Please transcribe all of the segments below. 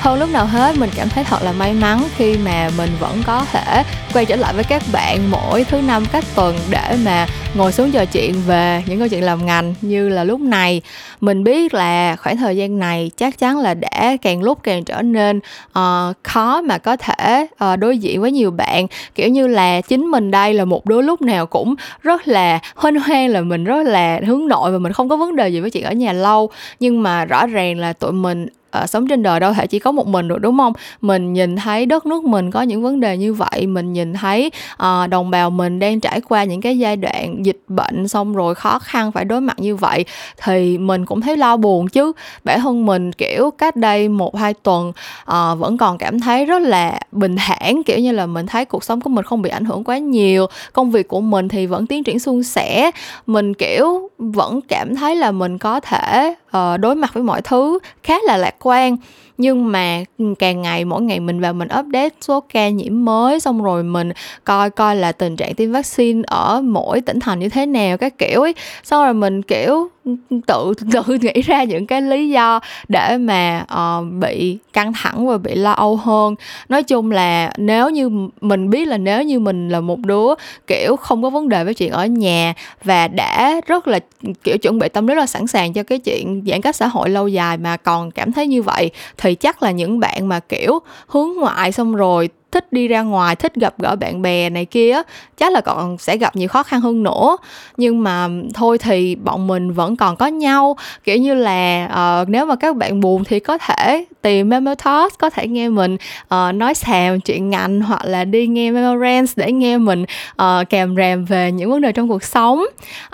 hơn lúc nào hết mình cảm thấy thật là may mắn khi mà mình vẫn có thể quay trở lại với các bạn mỗi thứ năm các tuần để mà ngồi xuống trò chuyện về những câu chuyện làm ngành như là lúc này. Mình biết là khoảng thời gian này chắc chắn là đã càng lúc càng trở nên uh, khó mà có thể uh, đối diện với nhiều bạn. Kiểu như là chính mình đây là một đứa lúc nào cũng rất là hoan hoan là mình rất là hướng nội và mình không có vấn đề gì với chuyện ở nhà lâu. Nhưng mà rõ ràng là tụi mình À, sống trên đời đâu thể chỉ có một mình được đúng không? Mình nhìn thấy đất nước mình có những vấn đề như vậy mình nhìn thấy à, đồng bào mình đang trải qua những cái giai đoạn dịch bệnh xong rồi khó khăn phải đối mặt như vậy thì mình cũng thấy lo buồn chứ. Bản thân mình kiểu cách đây một hai tuần à, vẫn còn cảm thấy rất là bình thản kiểu như là mình thấy cuộc sống của mình không bị ảnh hưởng quá nhiều công việc của mình thì vẫn tiến triển suôn sẻ. Mình kiểu vẫn cảm thấy là mình có thể Ờ, đối mặt với mọi thứ khá là lạc quan nhưng mà ừ, càng ngày mỗi ngày mình vào mình update số ca nhiễm mới xong rồi mình coi coi là tình trạng tiêm vaccine ở mỗi tỉnh thành như thế nào các kiểu ấy. Xong rồi mình kiểu ừ, ừ, tự tự nghĩ ra những cái lý do để mà uh, bị căng thẳng và bị lo âu hơn. Nói chung là nếu như mình biết là nếu như mình là một đứa kiểu không có vấn đề với chuyện ở nhà và đã rất là kiểu chuẩn bị tâm lý là sẵn sàng cho cái chuyện giãn cách xã hội lâu dài mà còn cảm thấy như vậy thì thì chắc là những bạn mà kiểu hướng ngoại xong rồi thích đi ra ngoài thích gặp gỡ bạn bè này kia chắc là còn sẽ gặp nhiều khó khăn hơn nữa. Nhưng mà thôi thì bọn mình vẫn còn có nhau. Kiểu như là uh, nếu mà các bạn buồn thì có thể tìm Memo Talks có thể nghe mình uh, nói xàm chuyện ngành hoặc là đi nghe Memo Rants để nghe mình uh, kèm rèm về những vấn đề trong cuộc sống.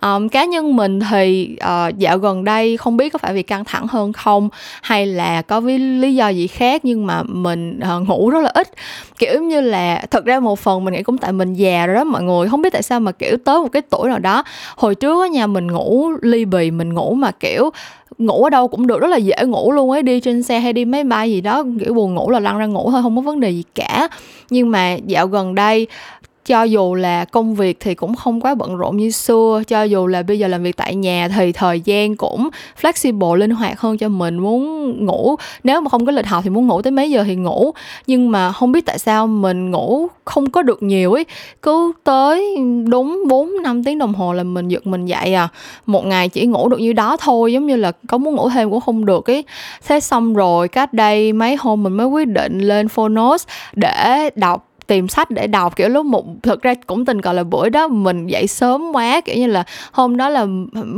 Um, cá nhân mình thì uh, dạo gần đây không biết có phải vì căng thẳng hơn không hay là có lý do gì khác nhưng mà mình uh, ngủ rất là ít kiểu như là, thật ra một phần mình nghĩ cũng tại mình già rồi đó, mọi người không biết tại sao mà, kiểu, tới một cái tuổi nào đó, hồi trước á nhà mình ngủ ly bì, mình ngủ mà, kiểu, ngủ ở đâu cũng được, rất là dễ ngủ luôn ấy, đi trên xe hay đi máy bay gì đó, kiểu, buồn ngủ là lăn ra ngủ thôi, không có vấn đề gì cả. Nhưng mà dạo gần đây cho dù là công việc thì cũng không quá bận rộn như xưa. Cho dù là bây giờ làm việc tại nhà thì thời gian cũng flexible, linh hoạt hơn cho mình. Muốn ngủ, nếu mà không có lịch học thì muốn ngủ tới mấy giờ thì ngủ. Nhưng mà không biết tại sao mình ngủ không có được nhiều ấy. Cứ tới đúng 4 năm tiếng đồng hồ là mình giật mình dậy à. Một ngày chỉ ngủ được như đó thôi, giống như là có muốn ngủ thêm cũng không được ấy. Thế xong rồi, cách đây mấy hôm mình mới quyết định lên Phonos để đọc tìm sách để đọc, kiểu, lúc một, thực ra cũng tình cờ là buổi đó mình dậy sớm quá, kiểu như là hôm đó là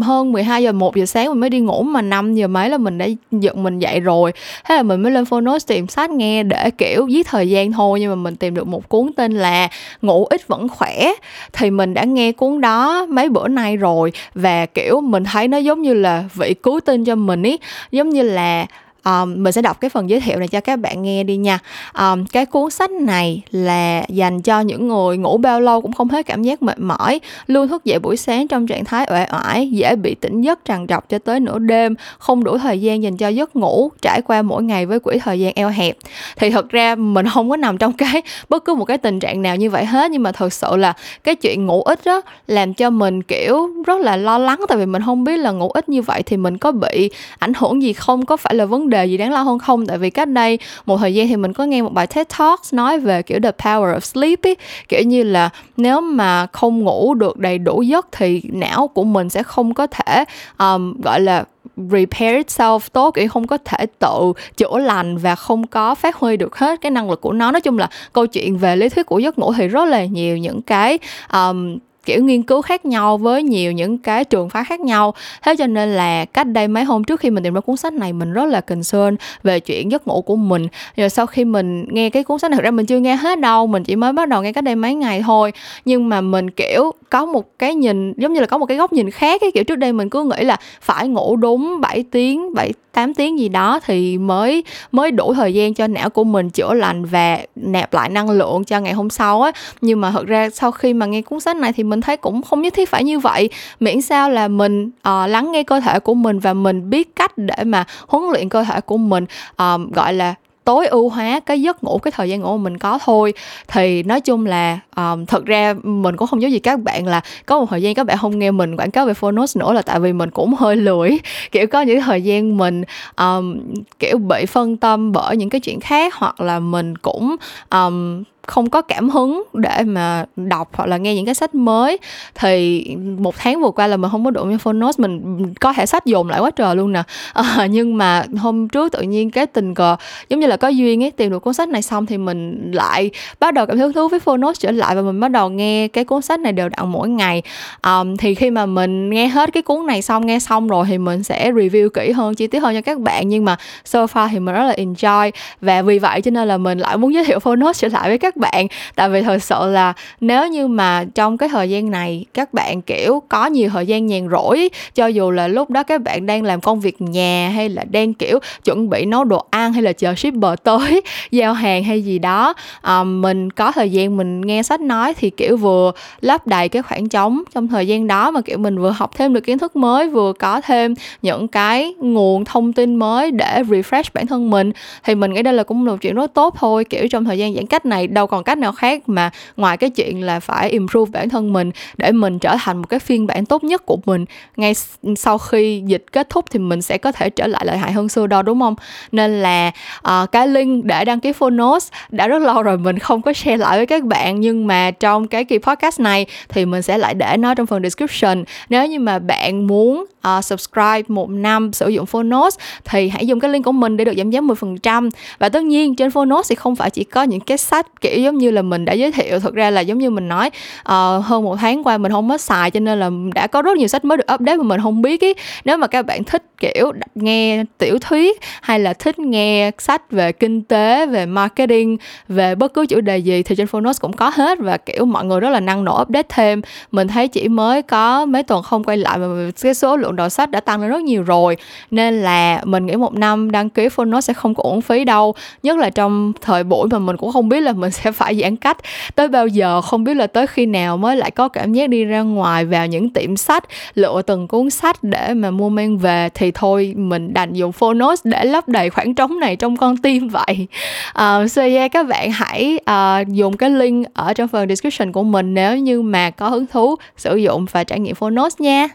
hơn 12 giờ 1 giờ sáng mình mới đi ngủ mà 5 giờ mấy là mình đã giật mình dậy rồi. Thế là mình mới lên phonos tìm sách nghe để, kiểu, giết thời gian thôi nhưng mà mình tìm được một cuốn tên là ngủ ít vẫn khỏe. Thì mình đã nghe cuốn đó mấy bữa nay rồi và, kiểu, mình thấy nó giống như là vị cứu tinh cho mình ý, giống như là um, mình sẽ đọc cái phần giới thiệu này cho các bạn nghe đi nha. Um, cái cuốn sách này là dành cho những người ngủ bao lâu cũng không hết cảm giác mệt mỏi luôn thức dậy buổi sáng trong trạng thái uể oải dễ bị tỉnh giấc trằn trọc cho tới nửa đêm không đủ thời gian dành cho giấc ngủ trải qua mỗi ngày với quỹ thời gian eo hẹp. Thì thật ra mình không có nằm trong cái bất cứ một cái tình trạng nào như vậy hết nhưng mà thật sự là cái chuyện ngủ ít đó làm cho mình kiểu rất là lo lắng tại vì mình không biết là ngủ ít như vậy thì mình có bị ảnh hưởng gì không có phải là vấn đề đề gì đáng lo hơn không? Tại vì cách đây một thời gian thì mình có nghe một bài TED Talks nói về kiểu the power of sleep ấy kiểu như là nếu mà không ngủ được đầy đủ giấc thì não của mình sẽ không có thể um, gọi là repair itself tốt kiểu không có thể tự chữa lành và không có phát huy được hết cái năng lực của nó. Nói chung là câu chuyện về lý thuyết của giấc ngủ thì rất là nhiều những cái um, kiểu nghiên cứu khác nhau với nhiều những cái trường phái khác nhau. Thế cho nên là cách đây mấy hôm trước khi mình tìm ra cuốn sách này, mình rất là concern về chuyện giấc ngủ của mình. Rồi sau khi mình nghe cái cuốn sách này, thực ra mình chưa nghe hết đâu, mình chỉ mới bắt đầu nghe cách đây mấy ngày thôi. Nhưng mà mình, kiểu, có một cái nhìn, giống như là có một cái góc nhìn khác cái kiểu trước đây mình cứ nghĩ là phải ngủ đúng 7 tiếng 7 8 tiếng gì đó thì mới mới đủ thời gian cho não của mình chữa lành và nạp lại năng lượng cho ngày hôm sau á. Nhưng mà thật ra sau khi mà nghe cuốn sách này thì mình thấy cũng không nhất thiết phải như vậy. Miễn sao là mình uh, lắng nghe cơ thể của mình và mình biết cách để mà huấn luyện cơ thể của mình uh, gọi là tối ưu hóa cái giấc ngủ cái thời gian ngủ mà mình có thôi. Thì nói chung là um, thật ra mình cũng không giấu gì các bạn là có một thời gian các bạn không nghe mình quảng cáo về Phonos nữa là tại vì mình cũng hơi lười. Kiểu có những thời gian mình um, kiểu bị phân tâm bởi những cái chuyện khác hoặc là mình cũng um, không có cảm hứng để mà đọc hoặc là nghe những cái sách mới thì một tháng vừa qua là mình không có đụng cho phonos mình có thể sách dồn lại quá trời luôn nè. À, nhưng mà hôm trước tự nhiên cái tình cờ giống như là có duyên ấy tìm được cuốn sách này xong thì mình lại bắt đầu cảm thấy hứng thú với Phonos trở lại và mình bắt đầu nghe cái cuốn sách này đều đặn mỗi ngày. À, thì khi mà mình nghe hết cái cuốn này xong nghe xong rồi thì mình sẽ review kỹ hơn chi tiết hơn cho các bạn nhưng mà so far thì mình rất là enjoy. Và vì vậy cho nên là mình lại muốn giới thiệu Phonos trở lại với các bạn. Tại vì thật sự là nếu như mà trong cái thời gian này các bạn kiểu có nhiều thời gian nhàn rỗi cho dù là lúc đó các bạn đang làm công việc nhà hay là đang kiểu chuẩn bị nấu đồ ăn hay là chờ shipper tới giao hàng hay gì đó à, mình có thời gian mình nghe sách nói thì kiểu vừa lấp đầy cái khoảng trống trong thời gian đó mà kiểu mình vừa học thêm được kiến thức mới vừa có thêm những cái nguồn thông tin mới để refresh bản thân mình thì mình nghĩ đây là cũng một chuyện rất tốt thôi kiểu trong thời gian giãn cách này đâu còn cách nào khác mà ngoài cái chuyện là phải improve bản thân mình để mình trở thành một cái phiên bản tốt nhất của mình ngay sau khi dịch kết thúc thì mình sẽ có thể trở lại lợi hại hơn xưa đâu đúng không? Nên là uh, cái link để đăng ký Phonos đã rất lâu rồi mình không có share lại với các bạn nhưng mà trong cái kỳ podcast này thì mình sẽ lại để nó trong phần description. Nếu như mà bạn muốn uh, subscribe một năm sử dụng Phonos thì hãy dùng cái link của mình để được giảm giá 10% và tất nhiên trên Phonos thì không phải chỉ có những cái sách kiểu giống như là mình đã giới thiệu thực ra là giống như mình nói uh, hơn một tháng qua mình không có xài cho nên là đã có rất nhiều sách mới được update mà mình không biết ý. Nếu mà các bạn thích kiểu nghe tiểu thuyết hay là thích nghe sách về kinh tế về marketing về bất cứ chủ đề gì thì trên Phonos cũng có hết và kiểu mọi người rất là năng nổ update thêm. Mình thấy chỉ mới có mấy tuần không quay lại mà cái số lượng đầu sách đã tăng lên rất nhiều rồi. Nên là mình nghĩ một năm đăng ký Phonos sẽ không có uổng phí đâu. Nhất là trong thời buổi mà mình cũng không biết là mình sẽ phải giãn cách. Tới bao giờ không biết là tới khi nào mới lại có cảm giác đi ra ngoài vào những tiệm sách lựa từng cuốn sách để mà mua mang về. Thì thôi mình đành dùng Phonos để lấp đầy khoảng trống này trong con tim vậy. Uh, so yeah các bạn hãy uh, dùng cái link ở trong phần description của mình nếu như mà có hứng thú sử dụng và trải nghiệm Phonos nha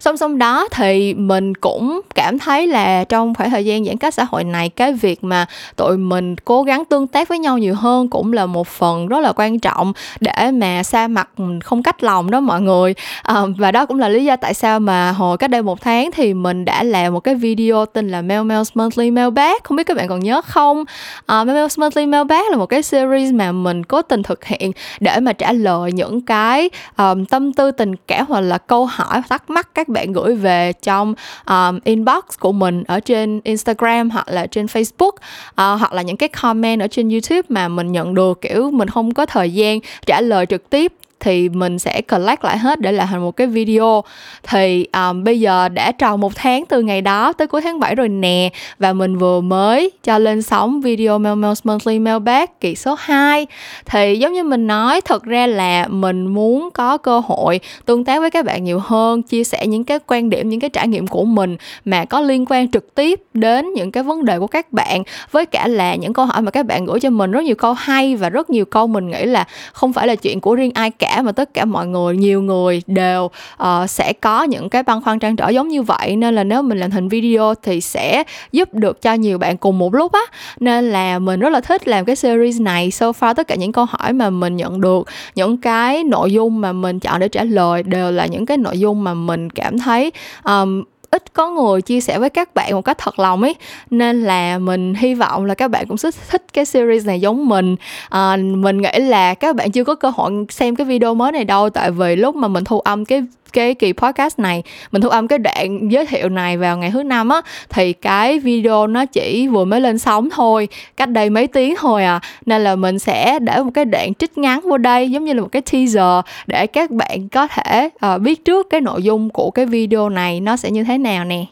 song song đó thì mình cũng cảm thấy là trong khoảng thời gian giãn cách xã hội này cái việc mà tụi mình cố gắng tương tác với nhau nhiều hơn cũng là một phần rất là quan trọng để mà xa mặt mình không cách lòng đó mọi người. À, và đó cũng là lý do tại sao mà hồi cách đây một tháng thì mình đã làm một cái video tên là Mail Mail's Monthly Mailbag không biết các bạn còn nhớ không? À, Mail Mail's Monthly Mailbag là một cái series mà mình cố tình thực hiện để mà trả lời những cái um, tâm tư tình cảm hoặc là câu hỏi thắc mắc các bạn gửi về trong um, inbox của mình ở trên Instagram hoặc là trên Facebook uh, hoặc là những cái comment ở trên YouTube mà mình nhận được kiểu mình không có thời gian trả lời trực tiếp thì mình sẽ collect lại hết để làm thành một cái video. Thì um, bây giờ đã tròn một tháng từ ngày đó tới cuối tháng 7 rồi nè và mình vừa mới cho lên sóng video Mail Mail's Monthly Mailbag kỳ số 2 thì giống như mình nói thật ra là mình muốn có cơ hội tương tác với các bạn nhiều hơn chia sẻ những cái quan điểm những cái trải nghiệm của mình mà có liên quan trực tiếp đến những cái vấn đề của các bạn với cả là những câu hỏi mà các bạn gửi cho mình. Rất nhiều câu hay và rất nhiều câu mình nghĩ là không phải là chuyện của riêng ai cả mà tất cả mọi người nhiều người đều uh, sẽ có những cái băn khoăn trăn trở giống như vậy. Nên là nếu mình làm thành video thì sẽ giúp được cho nhiều bạn cùng một lúc á. Nên là mình rất là thích làm cái series này. So far tất cả những câu hỏi mà mình nhận được những cái nội dung mà mình chọn để trả lời đều là những cái nội dung mà mình cảm thấy um, ít có người chia sẻ với các bạn một cách thật lòng ấy. Nên là mình hy vọng là các bạn cũng rất thích cái series này giống mình. À, mình nghĩ là các bạn chưa có cơ hội xem cái video mới này đâu tại vì lúc mà mình thu âm cái cái kỳ podcast này. Mình thu âm cái đoạn giới thiệu này vào ngày thứ năm á thì cái video nó chỉ vừa mới lên sóng thôi cách đây mấy tiếng thôi à. Nên là mình sẽ để một cái đoạn trích ngắn vô đây giống như là một cái teaser để các bạn có thể uh, biết trước cái nội dung của cái video này nó sẽ như thế nào nè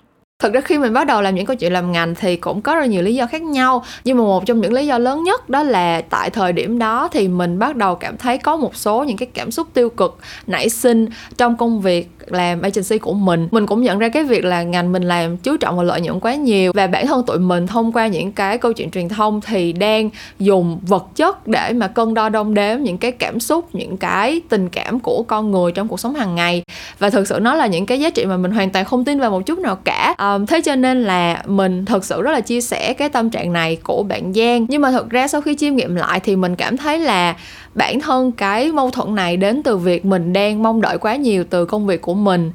thực ra khi mình bắt đầu làm những câu chuyện làm ngành thì cũng có rất nhiều lý do khác nhau. Nhưng mà một trong những lý do lớn nhất đó là tại thời điểm đó thì mình bắt đầu cảm thấy có một số những cái cảm xúc tiêu cực nảy sinh trong công việc làm agency của mình. Mình cũng nhận ra cái việc là ngành mình làm chú trọng vào lợi nhuận quá nhiều và bản thân tụi mình thông qua những cái câu chuyện truyền thông thì đang dùng vật chất để mà cân đo đong đếm những cái cảm xúc, những cái tình cảm của con người trong cuộc sống hàng ngày. Và thực sự nó là những cái giá trị mà mình hoàn toàn không tin vào một chút nào cả. Ờ, um, thế cho nên là mình thật sự rất là chia sẻ cái tâm trạng này của bạn Giang. Nhưng mà thật ra sau khi chiêm nghiệm lại thì mình cảm thấy là bản thân cái mâu thuẫn này đến từ việc mình đang mong đợi quá nhiều từ công việc của mình.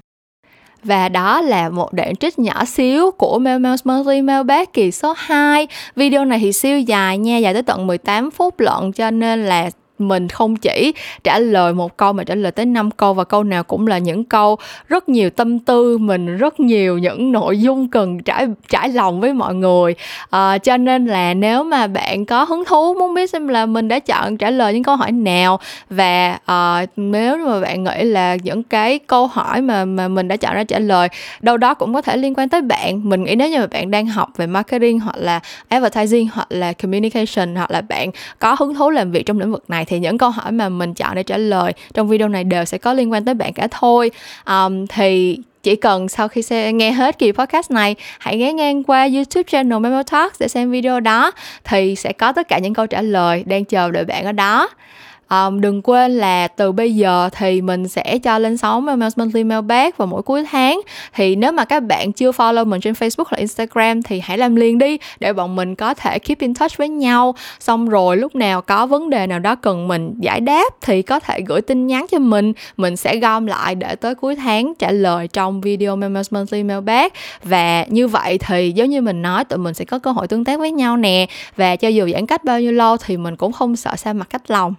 Và đó là một đoạn trích nhỏ xíu của Mail Mail Monthly Mailbag kỳ số 2 Video này thì siêu dài nha, dài tới tận 18 phút lận cho nên là mình không chỉ trả lời một câu mà trả lời tới 5 câu và câu nào cũng là những câu rất nhiều tâm tư mình rất nhiều những nội dung cần trải trải lòng với mọi người. À, cho nên là nếu mà bạn có hứng thú muốn biết xem là mình đã chọn trả lời những câu hỏi nào và à, nếu mà bạn nghĩ là những cái câu hỏi mà mà mình đã chọn ra trả lời đâu đó cũng có thể liên quan tới bạn. Mình nghĩ nếu như mà bạn đang học về marketing hoặc là advertising hoặc là communication hoặc là bạn có hứng thú làm việc trong lĩnh vực này thì những câu hỏi mà mình chọn để trả lời trong video này đều sẽ có liên quan tới bạn cả thôi. Um, thì chỉ cần sau khi xem, nghe hết kỳ podcast này hãy ghé ngang qua youtube channel Memo Talks để xem video đó thì sẽ có tất cả những câu trả lời đang chờ đợi bạn ở đó um, đừng quên là từ bây giờ thì mình sẽ cho lên sóng Mail Monthly Mailbag vào mỗi cuối tháng. Thì nếu mà các bạn chưa follow mình trên Facebook hoặc Instagram thì hãy làm liền đi để bọn mình có thể keep in touch với nhau. Xong rồi lúc nào có vấn đề nào đó cần mình giải đáp thì có thể gửi tin nhắn cho mình. Mình sẽ gom lại để tới cuối tháng trả lời trong video Mail Monthly Mailbag và như vậy thì giống như mình nói tụi mình sẽ có cơ hội tương tác với nhau nè. Và cho dù giãn cách bao nhiêu lâu thì mình cũng không sợ xa mặt cách lòng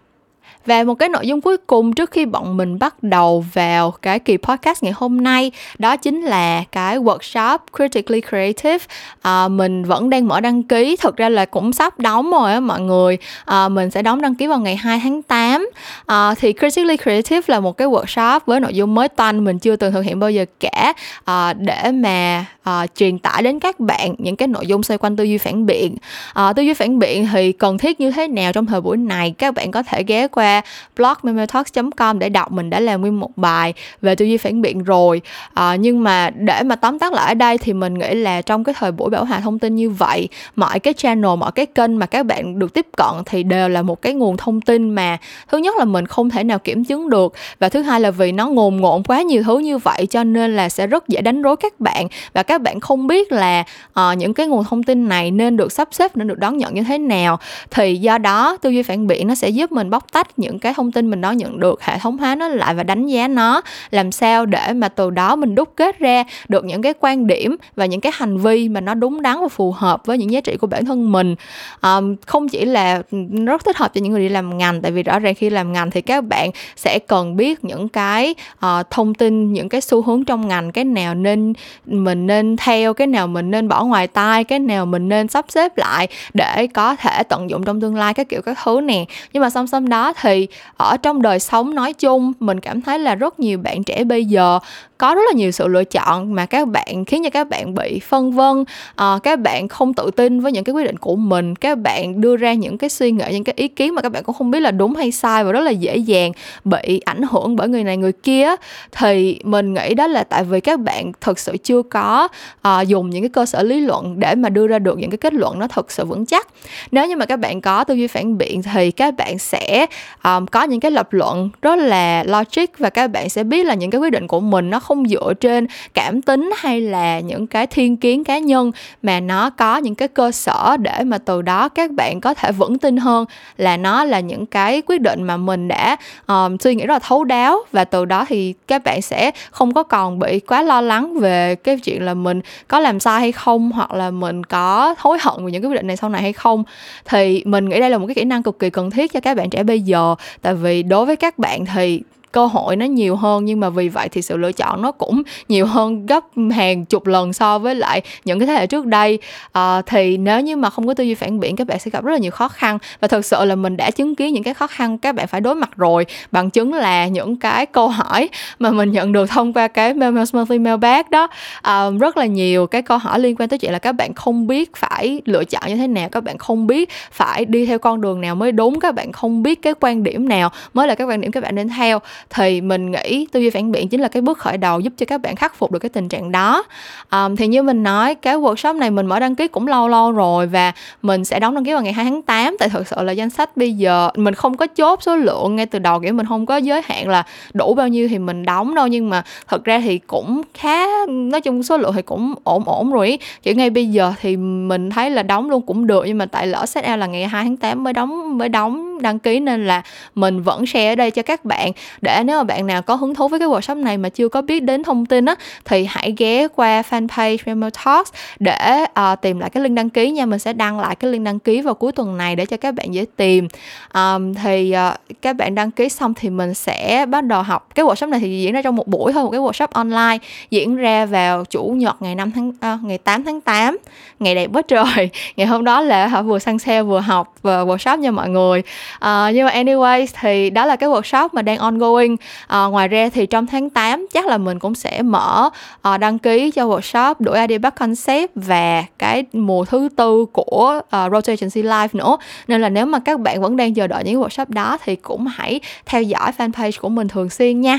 và một cái nội dung cuối cùng trước khi bọn mình bắt đầu vào cái kỳ podcast ngày hôm nay đó chính là cái workshop Critically Creative. À, mình vẫn đang mở đăng ký, thực ra là cũng sắp đóng rồi á mọi người. À, mình sẽ đóng đăng ký vào ngày 2 tháng 8. À, thì Critically Creative là một cái workshop với nội dung mới toanh mình chưa từng thực hiện bao giờ cả à, để mà à, truyền tải đến các bạn những cái nội dung xoay quanh tư duy phản biện. À, tư duy phản biện thì cần thiết như thế nào trong thời buổi này các bạn có thể ghé qua blog memotalks.com để đọc mình đã làm nguyên một bài về tư duy phản biện rồi. À, nhưng mà để mà tóm tắt lại ở đây thì mình nghĩ là trong cái thời buổi bảo hòa thông tin như vậy mọi cái channel mọi cái kênh mà các bạn được tiếp cận thì đều là một cái nguồn thông tin mà thứ nhất là mình không thể nào kiểm chứng được và thứ hai là vì nó ngồn ngộn quá nhiều thứ như vậy cho nên là sẽ rất dễ đánh rối các bạn và các bạn không biết là uh, những cái nguồn thông tin này nên được sắp xếp nên được đón nhận như thế nào. Thì do đó tư duy phản biện nó sẽ giúp mình bóc tách những cái thông tin mình đó nhận được hệ thống hóa nó lại và đánh giá nó. Làm sao để mà từ đó mình đúc kết ra được những cái quan điểm và những cái hành vi mà nó đúng đắn và phù hợp với những giá trị của bản thân mình. Um, không chỉ là rất thích hợp cho những người đi làm ngành tại vì rõ ràng khi làm ngành thì các bạn sẽ cần biết những cái uh, thông tin những cái xu hướng trong ngành cái nào nên mình nên theo cái nào mình nên bỏ ngoài tai cái nào mình nên sắp xếp lại để có thể tận dụng trong tương lai các kiểu các thứ nè. Nhưng mà song song đó thì thì ở trong đời sống nói chung mình cảm thấy là rất nhiều bạn trẻ bây giờ có rất là nhiều sự lựa chọn mà các bạn khiến cho các bạn bị phân vân. À, các bạn không tự tin với những cái quyết định của mình. Các bạn đưa ra những cái suy nghĩ những cái ý kiến mà các bạn cũng không biết là đúng hay sai và rất là dễ dàng bị ảnh hưởng bởi người này người kia. Thì mình nghĩ đó là tại vì các bạn thực sự chưa có à, dùng những cái cơ sở lý luận để mà đưa ra được những cái kết luận nó thật sự vững chắc. Nếu như mà các bạn có tư duy phản biện thì các bạn sẽ um, có những cái lập luận rất là logic và các bạn sẽ biết là những cái quyết định của mình nó không dựa trên cảm tính hay là những cái thiên kiến cá nhân mà nó có những cái cơ sở để mà từ đó các bạn có thể vững tin hơn là nó là những cái quyết định mà mình đã um, suy nghĩ rất là thấu đáo. Và từ đó thì các bạn sẽ không có còn bị quá lo lắng về cái chuyện là mình có làm sai hay không hoặc là mình có hối hận về những cái quyết định này sau này hay không. Thì mình nghĩ đây là một cái kỹ năng cực kỳ cần thiết cho các bạn trẻ bây giờ tại vì đối với các bạn thì cơ hội nó nhiều hơn nhưng mà vì vậy thì sự lựa chọn nó cũng nhiều hơn gấp hàng chục lần so với lại những cái thế hệ trước đây. À, thì nếu như mà không có tư duy phản biện các bạn sẽ gặp rất là nhiều khó khăn. Và thực sự là mình đã chứng kiến những cái khó khăn các bạn phải đối mặt rồi. Bằng chứng là những cái câu hỏi mà mình nhận được thông qua cái mail monthly mailbag đó. À, rất là nhiều cái câu hỏi liên quan tới chuyện là các bạn không biết phải lựa chọn như thế nào các bạn không biết phải đi theo con đường nào mới đúng các bạn không biết cái quan điểm nào mới là cái quan điểm các bạn nên theo thì mình nghĩ tư duy phản biện chính là cái bước khởi đầu giúp cho các bạn khắc phục được cái tình trạng đó. Um, thì như mình nói cái workshop này mình mở đăng ký cũng lâu lâu rồi và mình sẽ đóng đăng ký vào ngày 2 tháng 8 tại thực sự là danh sách bây giờ mình không có chốt số lượng ngay từ đầu kiểu mình không có giới hạn là đủ bao nhiêu thì mình đóng đâu. Nhưng mà thật ra thì cũng khá nói chung số lượng thì cũng ổn ổn rồi ý. kiểu ngay bây giờ thì mình thấy là đóng luôn cũng được nhưng mà tại lỡ set out là ngày 2 tháng 8 mới đóng mới đóng đăng ký nên là mình vẫn share ở đây cho các bạn. Để nếu mà bạn nào có hứng thú với cái workshop này mà chưa có biết đến thông tin á thì hãy ghé qua fanpage Memo Talks để uh, tìm lại cái link đăng ký nha. Mình sẽ đăng lại cái link đăng ký vào cuối tuần này để cho các bạn dễ tìm. Um, thì uh, các bạn đăng ký xong thì mình sẽ bắt đầu học. Cái workshop này thì diễn ra trong một buổi thôi một cái workshop online diễn ra vào chủ nhật ngày 5 tháng uh, ngày 8 tháng 8 ngày đẹp quá trời. Ngày hôm đó là họ vừa săn xe vừa học và workshop nha mọi người uh, nhưng mà anyway thì đó là cái workshop mà đang ongoing. Uh, ngoài ra thì trong tháng 8 chắc là mình cũng sẽ mở uh, đăng ký cho workshop đổi idea back concept và cái mùa thứ tư của uh, Road Agency Live nữa. Nên là nếu mà các bạn vẫn đang chờ đợi những workshop đó thì cũng hãy theo dõi fanpage của mình thường xuyên nha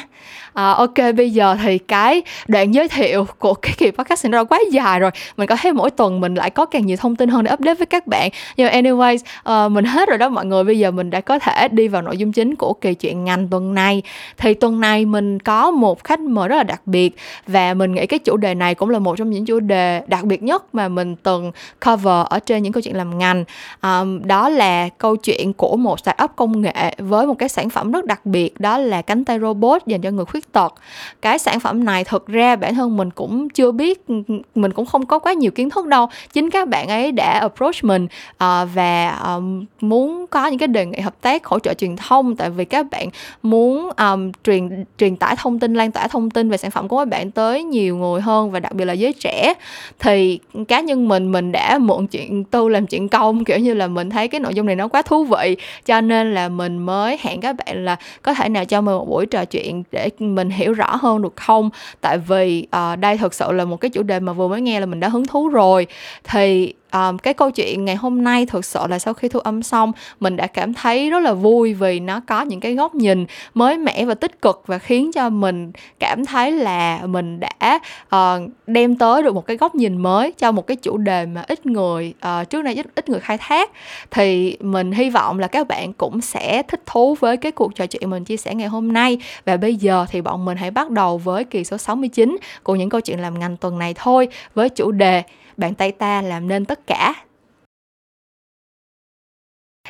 à, ok bây giờ thì cái đoạn giới thiệu của cái kỳ podcast này quá dài rồi. Mình có thấy mỗi tuần mình lại có càng nhiều thông tin hơn để update với các bạn. Nhưng mà anyways uh, mình hết rồi đó mọi người. Bây giờ mình đã có thể đi vào nội dung chính của kỳ chuyện ngành tuần này. Thì tuần này mình có một khách mời rất là đặc biệt và mình nghĩ cái chủ đề này cũng là một trong những chủ đề đặc biệt nhất mà mình từng cover ở trên những câu chuyện làm ngành. Um, đó là câu chuyện của một startup công nghệ với một cái sản phẩm rất đặc biệt đó là cánh tay robot dành cho người khuyết tật cái sản phẩm này thực ra bản thân mình cũng chưa biết mình cũng không có quá nhiều kiến thức đâu. Chính các bạn ấy đã approach mình uh, và um, muốn có những cái đề nghị hợp tác hỗ trợ truyền thông. Tại vì các bạn muốn um, truyền truyền tải thông tin lan tỏa thông tin về sản phẩm của các bạn tới nhiều người hơn và đặc biệt là giới trẻ. Thì cá nhân mình mình đã mượn chuyện tu làm chuyện công kiểu như là mình thấy cái nội dung này nó quá thú vị. Cho nên là mình mới hẹn các bạn là có thể nào cho mình một buổi trò chuyện để mình hiểu rõ hơn được không? Tại vì uh, đây thực sự là một cái chủ đề mà vừa mới nghe là mình đã hứng thú rồi. Thì um, cái câu chuyện ngày hôm nay thực sự là sau khi thu âm xong mình đã cảm thấy rất là vui vì nó có những cái góc nhìn mới mẻ và tích cực và khiến cho mình cảm thấy là mình đã uh, đem tới được một cái góc nhìn mới cho một cái chủ đề mà ít người uh, trước nay ít, ít người khai thác. Thì mình hy vọng là các bạn cũng sẽ thích thú với cái cuộc trò chuyện mình chia sẻ ngày hôm nay. Và bây giờ thì bọn mình hãy bắt đầu với kỳ số 69 của những câu chuyện làm ngành tuần này thôi với chủ đề bàn tay ta làm nên tất cả.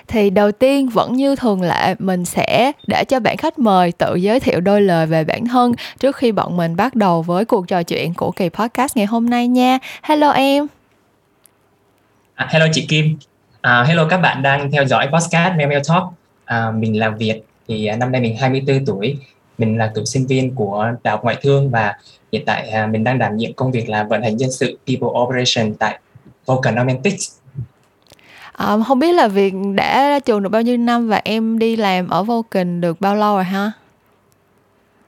Thì đầu tiên vẫn như thường lệ mình sẽ để cho bạn khách mời tự giới thiệu đôi lời về bản thân trước khi bọn mình bắt đầu với cuộc trò chuyện của kỳ podcast ngày hôm nay nha. Hello em. À, hello chị Kim. À, hello các bạn đang theo dõi podcast mail Talk. À, mình là Việt thì à, năm nay mình 24 tuổi mình là cựu sinh viên của đại học ngoại thương và hiện tại à, mình đang đảm nhiệm công việc là vận hành nhân sự people operation tại Vulcan Romantics à, không biết là việc đã ra trường được bao nhiêu năm và em đi làm ở Vulcan được bao lâu rồi ha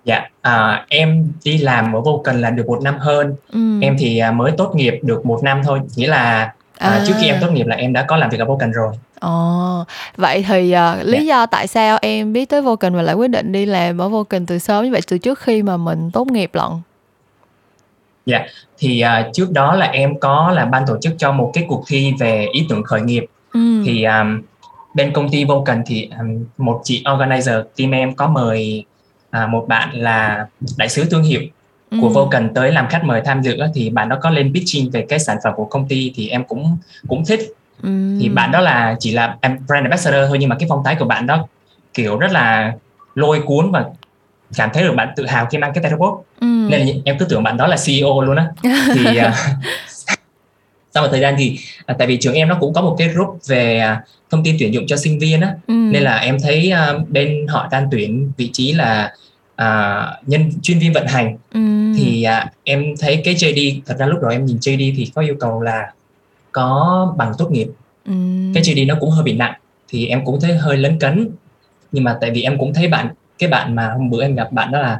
Dạ, à, em đi làm ở Vulcan là được một năm hơn. Ừ. Em thì à, mới tốt nghiệp được một năm thôi, nghĩa là à, à. trước khi em tốt nghiệp là em đã có làm việc ở Vulcan rồi. Ồ, vậy thì uh, lý yeah. Dạ. do tại sao em biết tới Vulcan và lại quyết định đi làm ở Vulcan từ sớm như vậy từ trước khi mà mình tốt nghiệp lận? Dạ, yeah. thì uh, trước đó là em có là ban tổ chức cho một cái cuộc thi về ý tưởng khởi nghiệp. Ừ. Thì um, bên công ty Vulcan thì um, một chị organizer team em có mời uh, một bạn là đại sứ thương hiệu của ừ. Vulcan tới làm khách mời tham dự thì bạn đó có lên pitching về cái sản phẩm của công ty thì em cũng cũng thích thì bạn đó là chỉ là brand ambassador thôi nhưng mà cái phong thái của bạn đó kiểu rất là lôi cuốn và cảm thấy được bạn tự hào khi mang cái tay robot ừ. nên là em cứ tưởng bạn đó là CEO luôn á thì uh, sau một thời gian thì uh, tại vì trường em nó cũng có một cái group về uh, thông tin tuyển dụng cho sinh viên á ừ. nên là em thấy uh, bên họ đang tuyển vị trí là uh, nhân chuyên viên vận hành ừ. thì uh, em thấy cái JD thật ra lúc đó em nhìn JD thì có yêu cầu là có bằng tốt nghiệp. Ừ. cái JD nó cũng hơi bị nặng thì em cũng thấy hơi lấn cấn. Nhưng mà tại vì em cũng thấy bạn cái bạn mà hôm bữa em gặp bạn đó là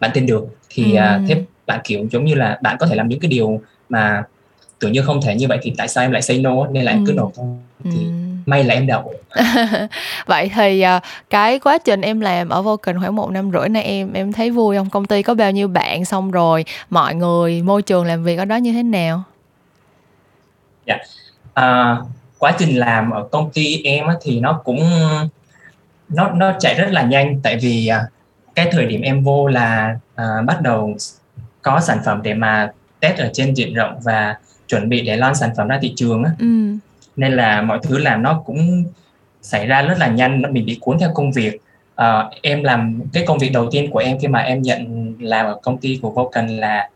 bạn tên được. Thì ừ. uh, thế bạn kiểu giống như là bạn có thể làm những cái điều mà tưởng như không thể như vậy thì tại sao em lại say no nên là em cứ nộp thôi. Thì ừ. may là em đậu. Vậy thì uh, cái quá trình em làm ở Vulcan khoảng một năm rưỡi nay em em thấy vui không? Công ty có bao nhiêu bạn xong rồi mọi người môi trường làm việc ở đó như thế nào dạ. Uh, quá trình làm ở công ty em thì nó cũng nó nó chạy rất là nhanh. Tại vì uh, cái thời điểm em vô là uh, bắt đầu có sản phẩm để mà test ở trên diện rộng và chuẩn bị để launch sản phẩm ra thị trường á. Ừ. nên là mọi thứ làm nó cũng xảy ra rất là nhanh. Nó mình bị cuốn theo công việc. Uh, em làm cái công việc đầu tiên của em khi mà em nhận làm ở công ty của Vulcan là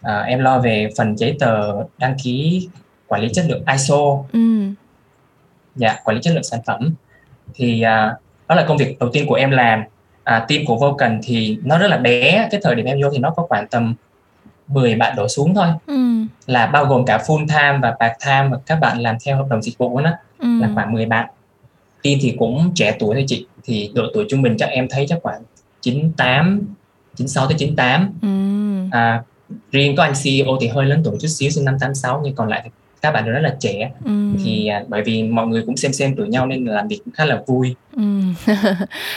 uh, em lo về phần giấy tờ đăng ký quản lý chất lượng ISO ừ. dạ quản lý chất lượng sản phẩm. Thì uh, đó là công việc đầu tiên của em làm. À, team của Vulcan thì nó rất là bé. Cái thời điểm em vô thì nó có khoảng tầm 10 bạn đổ xuống thôi. Ừ. là bao gồm cả full time và part time và các bạn làm theo hợp đồng dịch vụ đó. Ừ. là khoảng 10 bạn. Team thì cũng trẻ tuổi thôi chị. Thì độ tuổi trung bình chắc em thấy chắc khoảng 98 96 tới 98 ừ. à, riêng có anh CEO thì hơi lớn tuổi chút xíu sinh năm 86 nhưng còn lại thì các bạn đều rất là trẻ ừ. thì à, bởi vì mọi người cũng xem xem tuổi nhau nên làm việc cũng khá là vui ừ.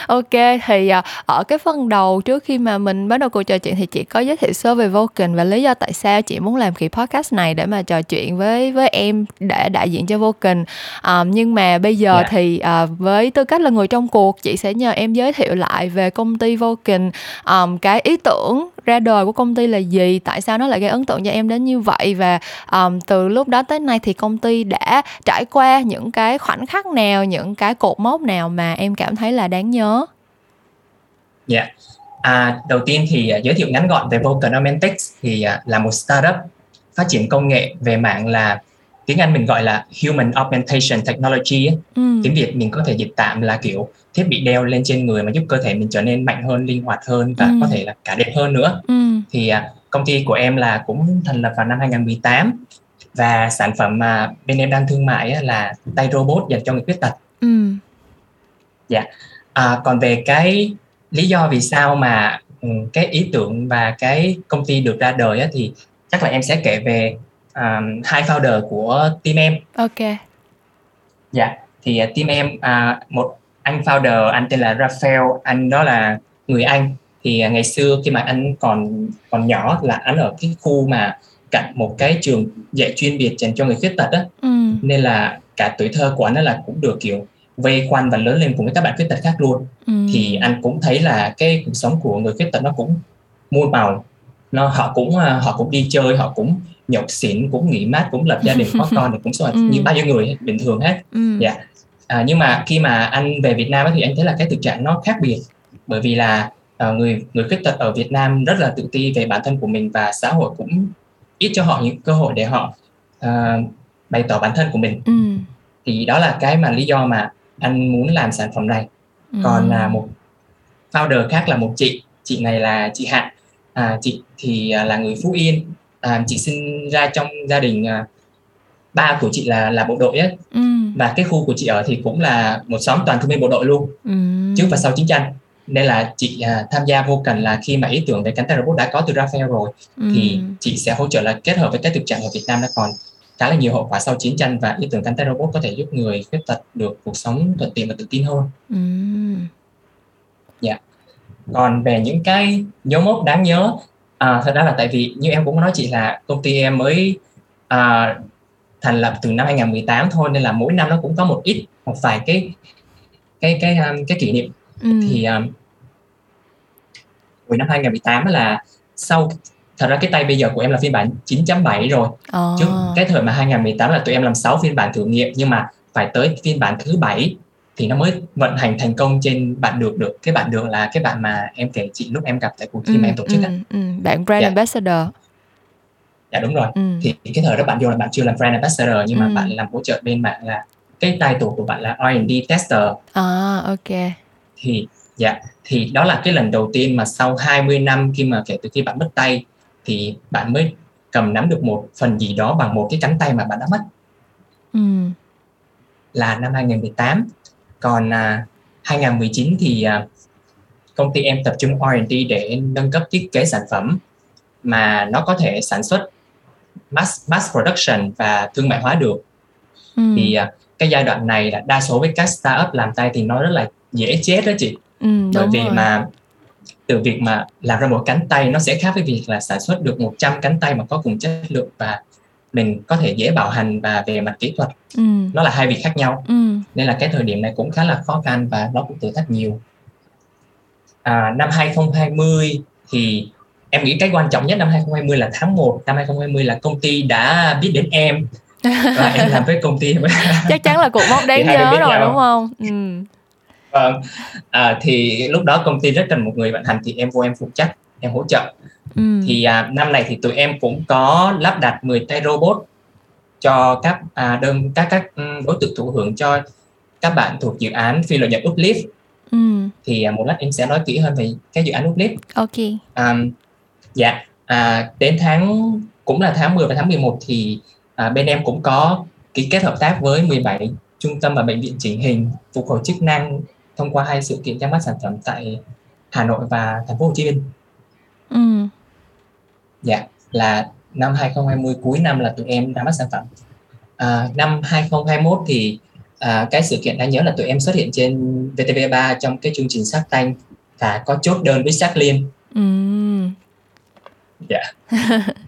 ok thì à, ở cái phần đầu trước khi mà mình bắt đầu cuộc trò chuyện thì chị có giới thiệu sơ về Vulcan và lý do tại sao chị muốn làm kỳ podcast này để mà trò chuyện với với em để đại diện cho Vulcan à, nhưng mà bây giờ yeah. Dạ. thì à, với tư cách là người trong cuộc chị sẽ nhờ em giới thiệu lại về công ty Vulcan um, cái ý tưởng ra đời của công ty là gì tại sao nó lại gây ấn tượng cho em đến như vậy và um, từ lúc đó tới nay thì công ty đã trải qua những cái khoảnh khắc nào những cái cột mốc nào mà em cảm thấy là đáng nhớ dạ yeah. à, đầu tiên thì uh, giới thiệu ngắn gọn về Vulcan Augmentics thì uh, là một startup phát triển công nghệ về mạng là tiếng Anh mình gọi là Human Augmentation Technology Ừ. tiếng Việt mình có thể dịch tạm là kiểu thiết bị đeo lên trên người mà giúp cơ thể mình trở nên mạnh hơn, linh hoạt hơn và ừ. có thể là cả đẹp hơn nữa. Ừ. Thì uh, công ty của em là cũng thành lập vào năm 2018 và sản phẩm mà bên em đang thương mại là tay robot dành cho người khuyết tật. Ừ. Dạ. À, còn về cái lý do vì sao mà ừ, cái ý tưởng và cái công ty được ra đời thì chắc là em sẽ kể về um, hai founder của team em. Ok. Dạ. Thì uh, team em uh, một anh founder anh tên là Raphael anh đó là người Anh thì uh, ngày xưa khi mà anh còn còn nhỏ là anh ở cái khu mà cạnh một cái trường dạy chuyên biệt dành cho người khuyết tật á ừ. nên là cả tuổi thơ của anh đó là cũng được kiểu vây quanh và lớn lên cùng với các bạn khuyết tật khác luôn ừ. thì anh cũng thấy là cái cuộc sống của người khuyết tật nó cũng muôn màu nó họ cũng à, họ cũng đi chơi họ cũng nhậu xỉn cũng nghỉ mát cũng lập gia đình có con thì cũng sống ừ. như bao nhiêu người bình thường hết ừ. dạ à, nhưng mà khi mà anh về Việt Nam thì anh thấy là cái thực trạng nó khác biệt bởi vì là uh, người người khuyết tật ở Việt Nam rất là tự ti về bản thân của mình và xã hội cũng ít cho họ những cơ hội để họ uh, bày tỏ bản thân của mình ừ. thì đó là cái mà lý do mà anh muốn làm sản phẩm này ừ. còn là một founder khác là một chị chị này là chị Hạnh à, chị thì à, là người Phú Yên à, chị sinh ra trong gia đình à, ba của chị là là bộ đội ấy ừ. và cái khu của chị ở thì cũng là một xóm toàn thương binh bộ đội luôn ừ. trước và sau chiến tranh nên là chị à, tham gia vô cần là khi mà ý tưởng về cánh tay robot đã có từ Raphael rồi ừ. thì chị sẽ hỗ trợ là kết hợp với cái thực trạng ở Việt Nam nó còn khá là nhiều hậu quả sau chiến tranh và ý tưởng cánh tay robot có thể giúp người khuyết tật được cuộc sống thuận tiện và tự tin hơn. Ừ. Dạ. Yeah. Còn về những cái dấu mốc đáng nhớ, à, thật ra là tại vì như em cũng nói chị là công ty em mới à, thành lập từ năm 2018 thôi nên là mỗi năm nó cũng có một ít một vài cái cái cái cái, cái kỷ niệm ừ. thì um, hồi năm 2018 là sau thật ra cái tay bây giờ của em là phiên bản 9.7 rồi oh. trước cái thời mà 2018 là tụi em làm 6 phiên bản thử nghiệm nhưng mà phải tới phiên bản thứ bảy thì nó mới vận hành thành công trên bạn được được cái bạn được là cái bạn mà em kể chị lúc em gặp tại cuộc thi ừ, mà em tổ chức ừ, ừ, bạn brand yeah. ambassador dạ đúng rồi ừ. thì cái thời đó bạn vô là bạn chưa làm brand ambassador nhưng mà ừ. bạn làm hỗ trợ bên bạn là cái title của bạn là R&D tester à ok thì Dạ, thì đó là cái lần đầu tiên mà sau 20 năm khi mà kể từ khi bạn mất tay thì bạn mới cầm nắm được một phần gì đó bằng một cái cánh tay mà bạn đã mất. Ừ. Là năm 2018. Còn à, 2019 thì à, công ty em tập trung R&D để nâng cấp thiết kế sản phẩm mà nó có thể sản xuất mass mass production và thương mại hóa được. Ừ. Thì à, cái giai đoạn này là đa số với các startup làm tay thì nó rất là dễ chết đó chị ừ, bởi vì rồi. mà từ việc mà làm ra một cánh tay nó sẽ khác với việc là sản xuất được 100 cánh tay mà có cùng chất lượng và mình có thể dễ bảo hành và về mặt kỹ thuật ừ. nó là hai việc khác nhau ừ. nên là cái thời điểm này cũng khá là khó khăn và nó cũng thử thách nhiều à, năm 2020 thì em nghĩ cái quan trọng nhất năm 2020 là tháng 1 năm 2020 là công ty đã biết đến em và em làm với công ty chắc chắn là cột mốc đáng nhớ rồi nhau. đúng không ừ. Vâng. À, thì lúc đó công ty rất cần một người vận hành thì em vô em phụ trách em hỗ trợ. Ừ. thì à, năm này thì tụi em cũng có lắp đặt 10 tay robot cho các à, đơn các các ừ, đối tượng thụ hưởng cho các bạn thuộc dự án phi lợi nhuận uplift ừ. thì à, một lát em sẽ nói kỹ hơn về cái dự án uplift ok. À, dạ. À, đến tháng cũng là tháng 10 và tháng 11 thì à, bên em cũng có ký kết hợp tác với 17 trung tâm và bệnh viện chỉnh hình phục hồi chức năng thông qua hai sự kiện ra mắt sản phẩm tại Hà Nội và thành phố Hồ Chí Minh. Ừ. Dạ, là năm 2020 cuối năm là tụi em ra mắt sản phẩm. À, năm 2021 thì à, cái sự kiện đáng nhớ là tụi em xuất hiện trên VTV3 trong cái chương trình sát tanh và có chốt đơn với sát liên. Ừ. Dạ.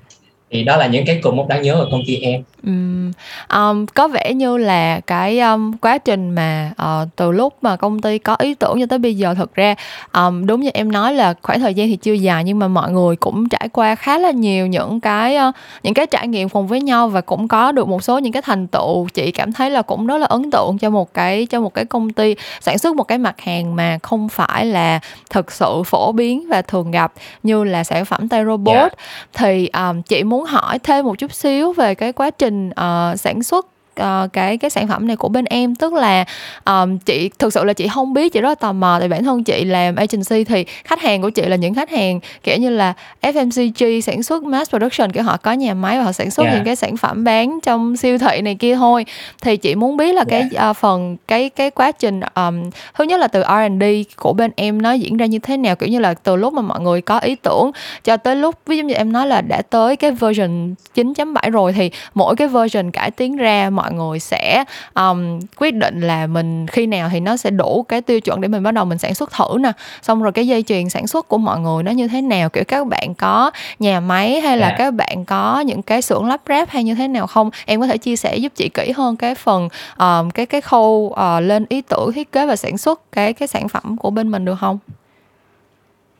thì đó là những cái cột mốc đáng nhớ ở công ty em um, um, có vẻ như là cái um, quá trình mà uh, từ lúc mà công ty có ý tưởng cho tới bây giờ thực ra um, đúng như em nói là khoảng thời gian thì chưa dài nhưng mà mọi người cũng trải qua khá là nhiều những cái uh, những cái trải nghiệm cùng với nhau và cũng có được một số những cái thành tựu. Chị cảm thấy là cũng rất là ấn tượng cho một cái cho một cái công ty sản xuất một cái mặt hàng mà không phải là thực sự phổ biến và thường gặp như là sản phẩm tay robot. Yeah. thì um, chị muốn muốn hỏi thêm một chút xíu về cái quá trình uh, sản xuất uh, cái cái sản phẩm này của bên em tức là um, chị thực sự là chị không biết chị rất là tò mò tại bản thân chị làm agency thì khách hàng của chị là những khách hàng kiểu như là FMCG sản xuất mass production kiểu họ có nhà máy và họ sản xuất yeah. những cái sản phẩm bán trong siêu thị này kia thôi thì chị muốn biết là yeah. cái uh, phần cái cái quá trình um, thứ nhất là từ R&D của bên em nó diễn ra như thế nào kiểu như là từ lúc mà mọi người có ý tưởng cho tới lúc ví dụ như em nói là đã tới cái version 9.7 rồi thì mỗi cái version cải tiến ra mọi mọi người sẽ um, quyết định là mình khi nào thì nó sẽ đủ cái tiêu chuẩn để mình bắt đầu mình sản xuất thử nè. Xong rồi cái dây chuyền sản xuất của mọi người nó như thế nào? Kiểu các bạn có nhà máy hay là yeah. các bạn có những cái xưởng lắp ráp hay như thế nào không? Em có thể chia sẻ giúp chị kỹ hơn cái phần um, cái cái khâu uh, lên ý tưởng thiết kế và sản xuất cái cái sản phẩm của bên mình được không?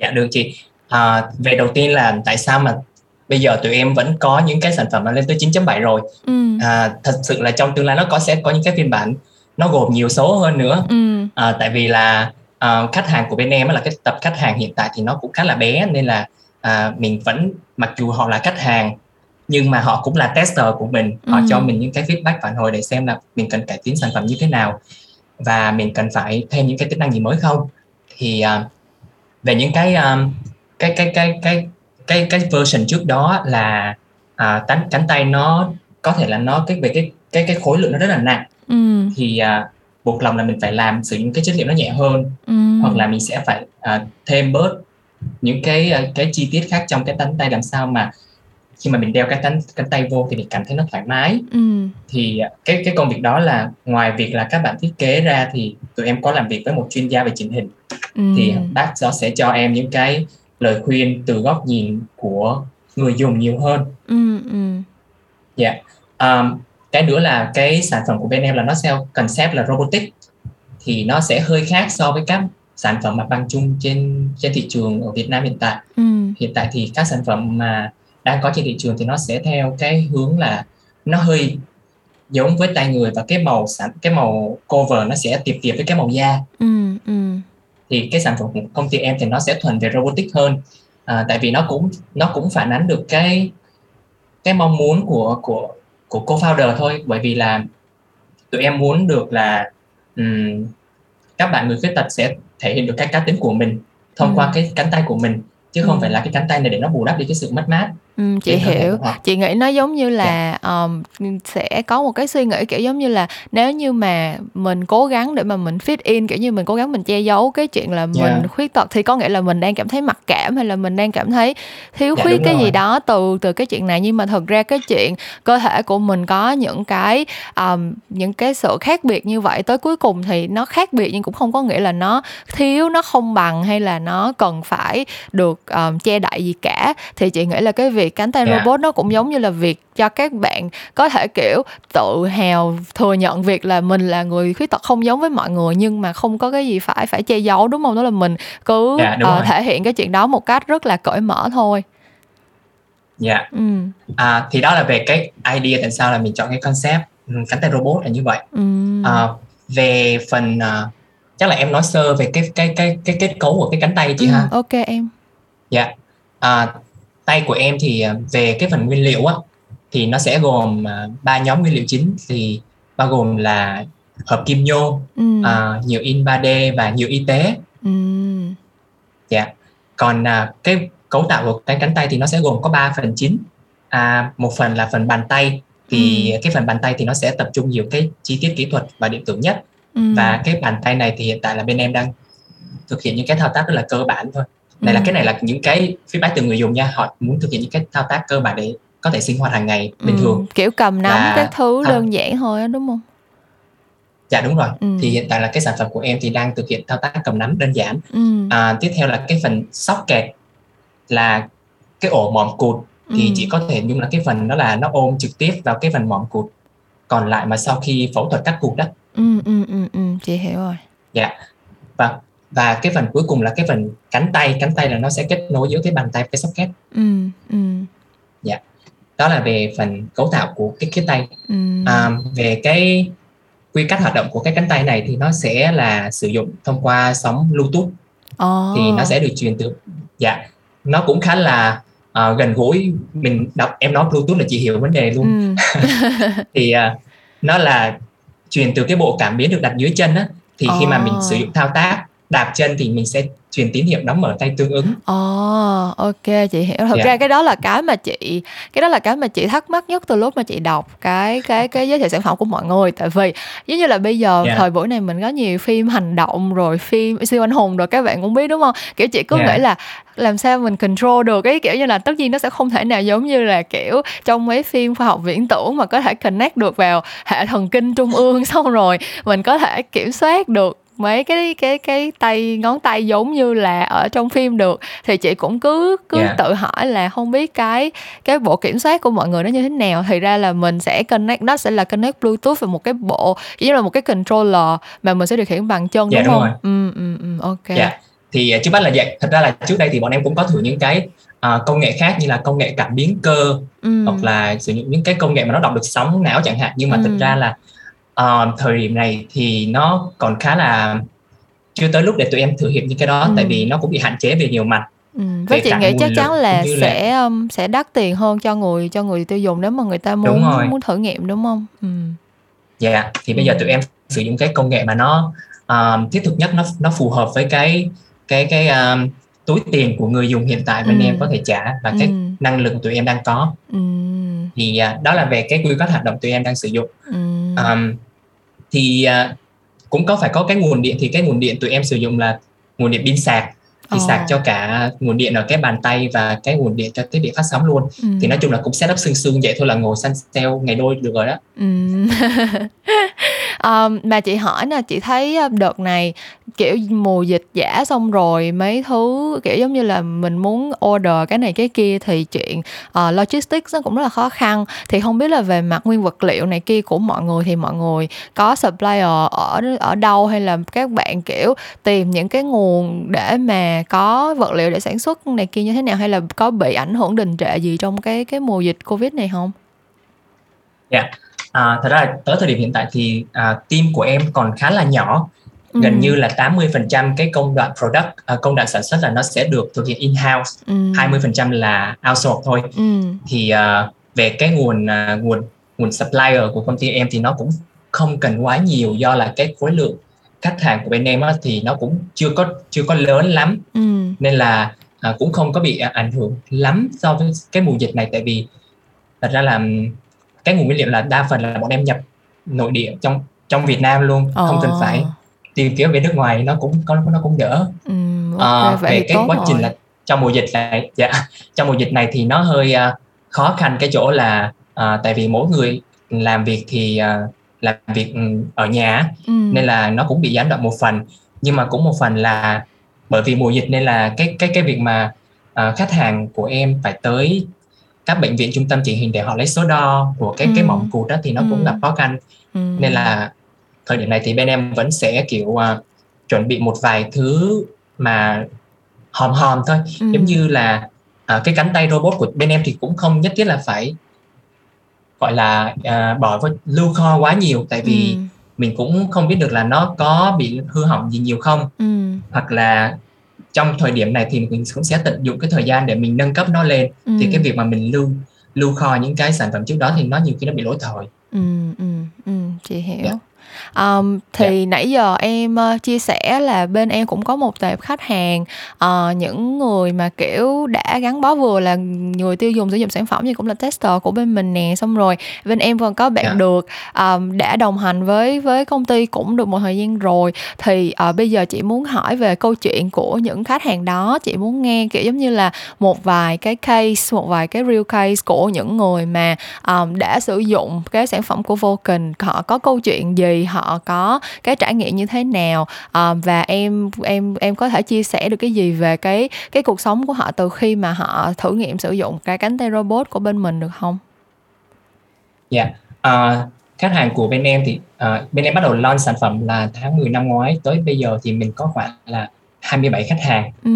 Dạ được chị. À, về đầu tiên là tại sao mà bây giờ tụi em vẫn có những cái sản phẩm nó lên tới 9.7 rồi ừ. à, thật sự là trong tương lai nó có sẽ có những cái phiên bản nó gồm nhiều số hơn nữa ừ. à, tại vì là à, khách hàng của bên em là cái tập khách hàng hiện tại thì nó cũng khá là bé nên là à, mình vẫn mặc dù họ là khách hàng nhưng mà họ cũng là tester của mình họ ừ. cho mình những cái feedback phản hồi để xem là mình cần cải tiến sản phẩm như thế nào và mình cần phải thêm những cái tính năng gì mới không thì uh, về những cái um, cái cái cái cái cái cái version trước đó là à, cánh cánh tay nó có thể là nó cái về cái cái cái khối lượng nó rất là nặng ừ. thì à, buộc lòng là mình phải làm sử dụng cái chất liệu nó nhẹ hơn ừ. hoặc là mình sẽ phải à, thêm bớt những cái à, cái chi tiết khác trong cái cánh tay làm sao mà khi mà mình đeo cái cánh cánh tay vô thì mình cảm thấy nó thoải mái ừ. thì à, cái cái công việc đó là ngoài việc là các bạn thiết kế ra thì tụi em có làm việc với một chuyên gia về chỉnh hình ừ. thì bác đó sẽ cho em những cái lời khuyên từ góc nhìn của người dùng nhiều hơn. Ừ, ừ. dạ. Um, cái nữa là cái sản phẩm của bên em là nó theo concept là robotic thì nó sẽ hơi khác so với các sản phẩm mặt bằng chung trên trên thị trường ở Việt Nam hiện tại. Ừ. hiện tại thì các sản phẩm mà đang có trên thị trường thì nó sẽ theo cái hướng là nó hơi giống với tay người và cái màu sản cái màu cover nó sẽ tiệp tiệp với cái màu da. Ừ, ừ thì cái sản phẩm của công ty em thì nó sẽ thuần về robotic hơn à, tại vì nó cũng nó cũng phản ánh được cái cái mong muốn của của của co-founder thôi bởi vì là tụi em muốn được là um, các bạn người khuyết tật sẽ thể hiện được cái cá tính của mình thông ừ. qua cái cánh tay của mình chứ không ừ. phải là cái cánh tay này để nó bù đắp đi cái sự mất mát Ừ, chị hiểu chị nghĩ nó giống như là yeah. Dạ. um, sẽ có một cái suy nghĩ kiểu giống như là nếu như mà mình cố gắng để mà mình fit in kiểu như mình cố gắng mình che giấu cái chuyện là mình yeah. khuyết tật thì có nghĩa là mình đang cảm thấy mặc cảm hay là mình đang cảm thấy thiếu yeah, dạ, khuyết cái rồi. gì đó từ từ cái chuyện này nhưng mà thật ra cái chuyện cơ thể của mình có những cái um, những cái sự khác biệt như vậy tới cuối cùng thì nó khác biệt nhưng cũng không có nghĩa là nó thiếu nó không bằng hay là nó cần phải được um, che đậy gì cả thì chị nghĩ là cái việc cánh tay yeah. robot nó cũng giống như là việc cho các bạn có thể kiểu tự hào thừa nhận việc là mình là người khuyết tật không giống với mọi người nhưng mà không có cái gì phải phải che giấu đúng không đó là mình cứ yeah, uh, thể hiện cái chuyện đó một cách rất là cởi mở thôi dạ yeah. ừ. à, thì đó là về cái idea tại sao là mình chọn cái concept ừ, cánh tay robot là như vậy ừ. à, về phần uh, chắc là em nói sơ về cái cái cái cái kết cấu của cái cánh tay chị ừ, ha ok em dạ yeah. à, tay của em thì à, về cái phần nguyên liệu á thì nó sẽ gồm à, ba nhóm nguyên liệu chính thì bao gồm là hợp kim nhôm, ừ. uh, nhiều in 3D và nhiều y tế. Ừ. Dạ. Còn uh, cái cấu tạo của cái cánh tay thì nó sẽ gồm có 3 phần chính. À, một phần là phần bàn tay thì ừ. cái phần bàn tay thì nó sẽ tập trung nhiều cái chi tiết kỹ thuật và điện tử nhất. Ừ. Và cái bàn tay này thì hiện tại là bên em đang thực hiện những cái thao tác rất là cơ bản thôi này ừ. là cái này là những cái feedback từ người dùng nha. Họ muốn thực hiện những cái thao tác cơ bản để có thể sinh hoạt hàng ngày bình ừ. thường. kiểu cầm nắm và, các thứ à, đơn giản thôi đó, đúng không? Dạ đúng rồi. Ừ. thì hiện tại là cái sản phẩm của em thì đang thực hiện thao tác cầm nắm đơn giản. Ừ. à, tiếp theo là cái phần socket là cái ổ mỏm cụt. Thì ừ. chỉ có thể nhưng là cái phần đó là nó ôm trực tiếp vào cái phần mỏm cụt. Còn lại mà sau khi phẫu thuật cắt cụt đó. Ừ ừ ừ ừ. Chị hiểu rồi. Dạ. Và và cái phần cuối cùng là cái phần cánh tay cánh tay là nó sẽ kết nối giữa cái bàn tay với cái socket ừ, ừ. dạ đó là về phần cấu tạo của cái cái tay ừ. à, về cái quy cách hoạt động của cái cánh tay này thì nó sẽ là sử dụng thông qua sóng bluetooth oh. thì nó sẽ được truyền từ dạ nó cũng khá là uh, gần gũi mình đọc em nói bluetooth là chị hiểu vấn đề luôn ừ. thì uh, nó là truyền từ cái bộ cảm biến được đặt dưới chân á thì oh. khi mà mình sử dụng thao tác đạp chân thì mình sẽ truyền tín hiệu đóng mở tay tương ứng. Ồ, oh, ok chị hiểu. Thật yeah. ra cái đó là cái mà chị cái đó là cái mà chị thắc mắc nhất từ lúc mà chị đọc cái cái cái giới thiệu sản phẩm của mọi người tại vì giống như là bây giờ yeah. thời buổi này mình có nhiều phim hành động rồi phim siêu anh hùng rồi các bạn cũng biết đúng không? Kiểu chị cứ yeah. nghĩ là làm sao mình control được cái kiểu như là tất nhiên nó sẽ không thể nào giống như là kiểu trong mấy phim khoa học viễn tưởng mà có thể connect được vào hệ thần kinh trung ương xong rồi mình có thể kiểm soát được mấy cái cái cái tay ngón tay giống như là ở trong phim được thì chị cũng cứ cứ yeah. Dạ. tự hỏi là không biết cái cái bộ kiểm soát của mọi người nó như thế nào thì ra là mình sẽ connect nó sẽ là connect bluetooth vào một cái bộ giống như là một cái controller mà mình sẽ điều khiển bằng chân yeah, dạ, đúng, đúng không? Rồi. Ừ ừ ừ ok. Yeah. Dạ. Thì uh, trước mắt là vậy. Thật ra là trước đây thì bọn em cũng có thử những cái uh, công nghệ khác như là công nghệ cảm biến cơ ừ. hoặc là sử dụng những cái công nghệ mà nó đọc được sóng não chẳng hạn nhưng mà ừ. thực ra là uh, thời điểm này thì nó còn khá là chưa tới lúc để tụi em thử nghiệm những cái đó ừ. tại vì nó cũng bị hạn chế về nhiều mặt Ừ. Với chị nghĩ chắc chắn là sẽ là... um, sẽ đắt tiền hơn cho người cho người tiêu dùng nếu mà người ta muốn muốn thử nghiệm đúng không? Ừ. Dạ, yeah, thì bây giờ tụi em sử dụng cái công nghệ mà nó um, thiết thực nhất nó nó phù hợp với cái cái cái um, túi tiền của người dùng hiện tại bên ừ. em có thể trả và cái ừ. năng lực tụi em đang có. Ừ. Thì uh, đó là về cái quy cách hoạt động tụi em đang sử dụng. Ừ. Um, thì uh, cũng có phải có cái nguồn điện thì cái nguồn điện tụi em sử dụng là nguồn điện pin sạc thì oh. sạc cho cả nguồn điện ở cái bàn tay và cái nguồn điện cho thiết bị phát sóng luôn ừ. thì nói chung là cũng setup xương xương vậy thôi là ngồi săn sale ngày đôi được rồi đó ừ. um, mà chị hỏi nè chị thấy đợt này kiểu mùa dịch giả xong rồi mấy thứ kiểu giống như là mình muốn order cái này cái kia thì chuyện uh, logistics nó cũng rất là khó khăn. Thì không biết là về mặt nguyên vật liệu này kia của mọi người thì mọi người có supplier ở ở đâu hay là các bạn kiểu tìm những cái nguồn để mà có vật liệu để sản xuất này kia như thế nào? Hay là có bị ảnh hưởng đình trệ gì trong cái cái mùa dịch covid này không? Dạ, yeah à, thật ra tới thời điểm hiện tại thì à, team của em còn khá là nhỏ ừ. gần như là 80% cái công đoạn product à, công đoạn sản xuất là nó sẽ được thực hiện in house ừ. 20% là outsource thôi ừ. thì à, về cái nguồn à, nguồn nguồn supplier của công ty em thì nó cũng không cần quá nhiều do là cái khối lượng khách hàng của bên em á, thì nó cũng chưa có chưa có lớn lắm ừ. nên là à, cũng không có bị ảnh hưởng lắm so với cái mùa dịch này tại vì thật ra là cái nguồn nguyên liệu là đa phần là bọn em nhập nội địa trong trong Việt Nam luôn oh. không cần phải tìm kiếm về nước ngoài nó cũng có nó cũng đỡ ừ, okay, à, về cái quá trình rồi. là trong mùa dịch này dạ trong mùa dịch này thì nó hơi uh, khó khăn cái chỗ là uh, tại vì mỗi người làm việc thì uh, làm việc ừ, ở nhà ừ. nên là nó cũng bị gián đoạn một phần nhưng mà cũng một phần là bởi vì mùa dịch nên là cái cái cái việc mà uh, khách hàng của em phải tới các bệnh viện trung tâm chỉnh hình để họ lấy số đo của cái ừ. cái mỏng cụt đó thì nó ừ. cũng gặp khó khăn ừ. nên là thời điểm này thì bên em vẫn sẽ kiểu uh, chuẩn bị một vài thứ mà hòm hòm thôi ừ. giống như là uh, cái cánh tay robot của bên em thì cũng không nhất thiết là phải gọi là uh, bỏ với lưu kho quá nhiều tại vì ừ. mình cũng không biết được là nó có bị hư hỏng gì nhiều không ừ. hoặc là trong thời điểm này thì mình cũng sẽ tận dụng cái thời gian để mình nâng cấp nó lên ừ. thì cái việc mà mình lưu lưu kho những cái sản phẩm trước đó thì nó nhiều khi nó bị lỗi thời ừ, ừ, ừ, chị hiểu yeah. Um, thì yeah. Dạ. nãy giờ em uh, chia sẻ là bên em cũng có một tệp khách hàng uh, những người mà kiểu đã gắn bó vừa là người tiêu dùng sử dụng sản phẩm nhưng cũng là tester của bên mình nè xong rồi bên em còn có bạn yeah. Dạ. được um, đã đồng hành với với công ty cũng được một thời gian rồi thì uh, bây giờ chị muốn hỏi về câu chuyện của những khách hàng đó chị muốn nghe kiểu giống như là một vài cái case một vài cái real case của những người mà um, đã sử dụng cái sản phẩm của Vulcan họ có câu chuyện gì họ có cái trải nghiệm như thế nào à, và em em em có thể chia sẻ được cái gì về cái cái cuộc sống của họ từ khi mà họ thử nghiệm sử dụng cái cánh tay robot của bên mình được không? Dạ, yeah. uh, khách hàng của bên em thì uh, bên em bắt đầu launch sản phẩm là tháng 10 năm ngoái tới bây giờ thì mình có khoảng là 27 khách hàng. Ừ.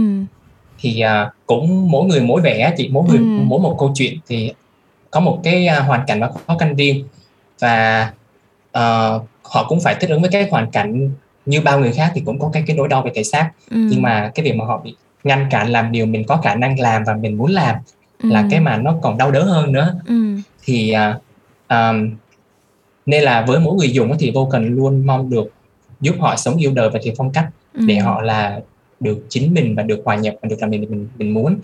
Thì uh, cũng mỗi người mỗi vẻ chị mỗi người ừ. mỗi một câu chuyện thì có một cái hoàn cảnh và khó khăn riêng và uh, họ cũng phải thích ứng với cái hoàn cảnh như bao người khác thì cũng có cái cái nỗi đau về thể xác ừ. nhưng mà cái việc mà họ bị ngăn cản làm điều mình có khả năng làm và mình muốn làm ừ. là cái mà nó còn đau đớn hơn nữa ừ. thì uh, um, nên là với mỗi người dùng thì vô cần luôn mong được giúp họ sống yêu đời và theo phong cách ừ. để họ là được chính mình và được hòa nhập và được làm mình mình mình muốn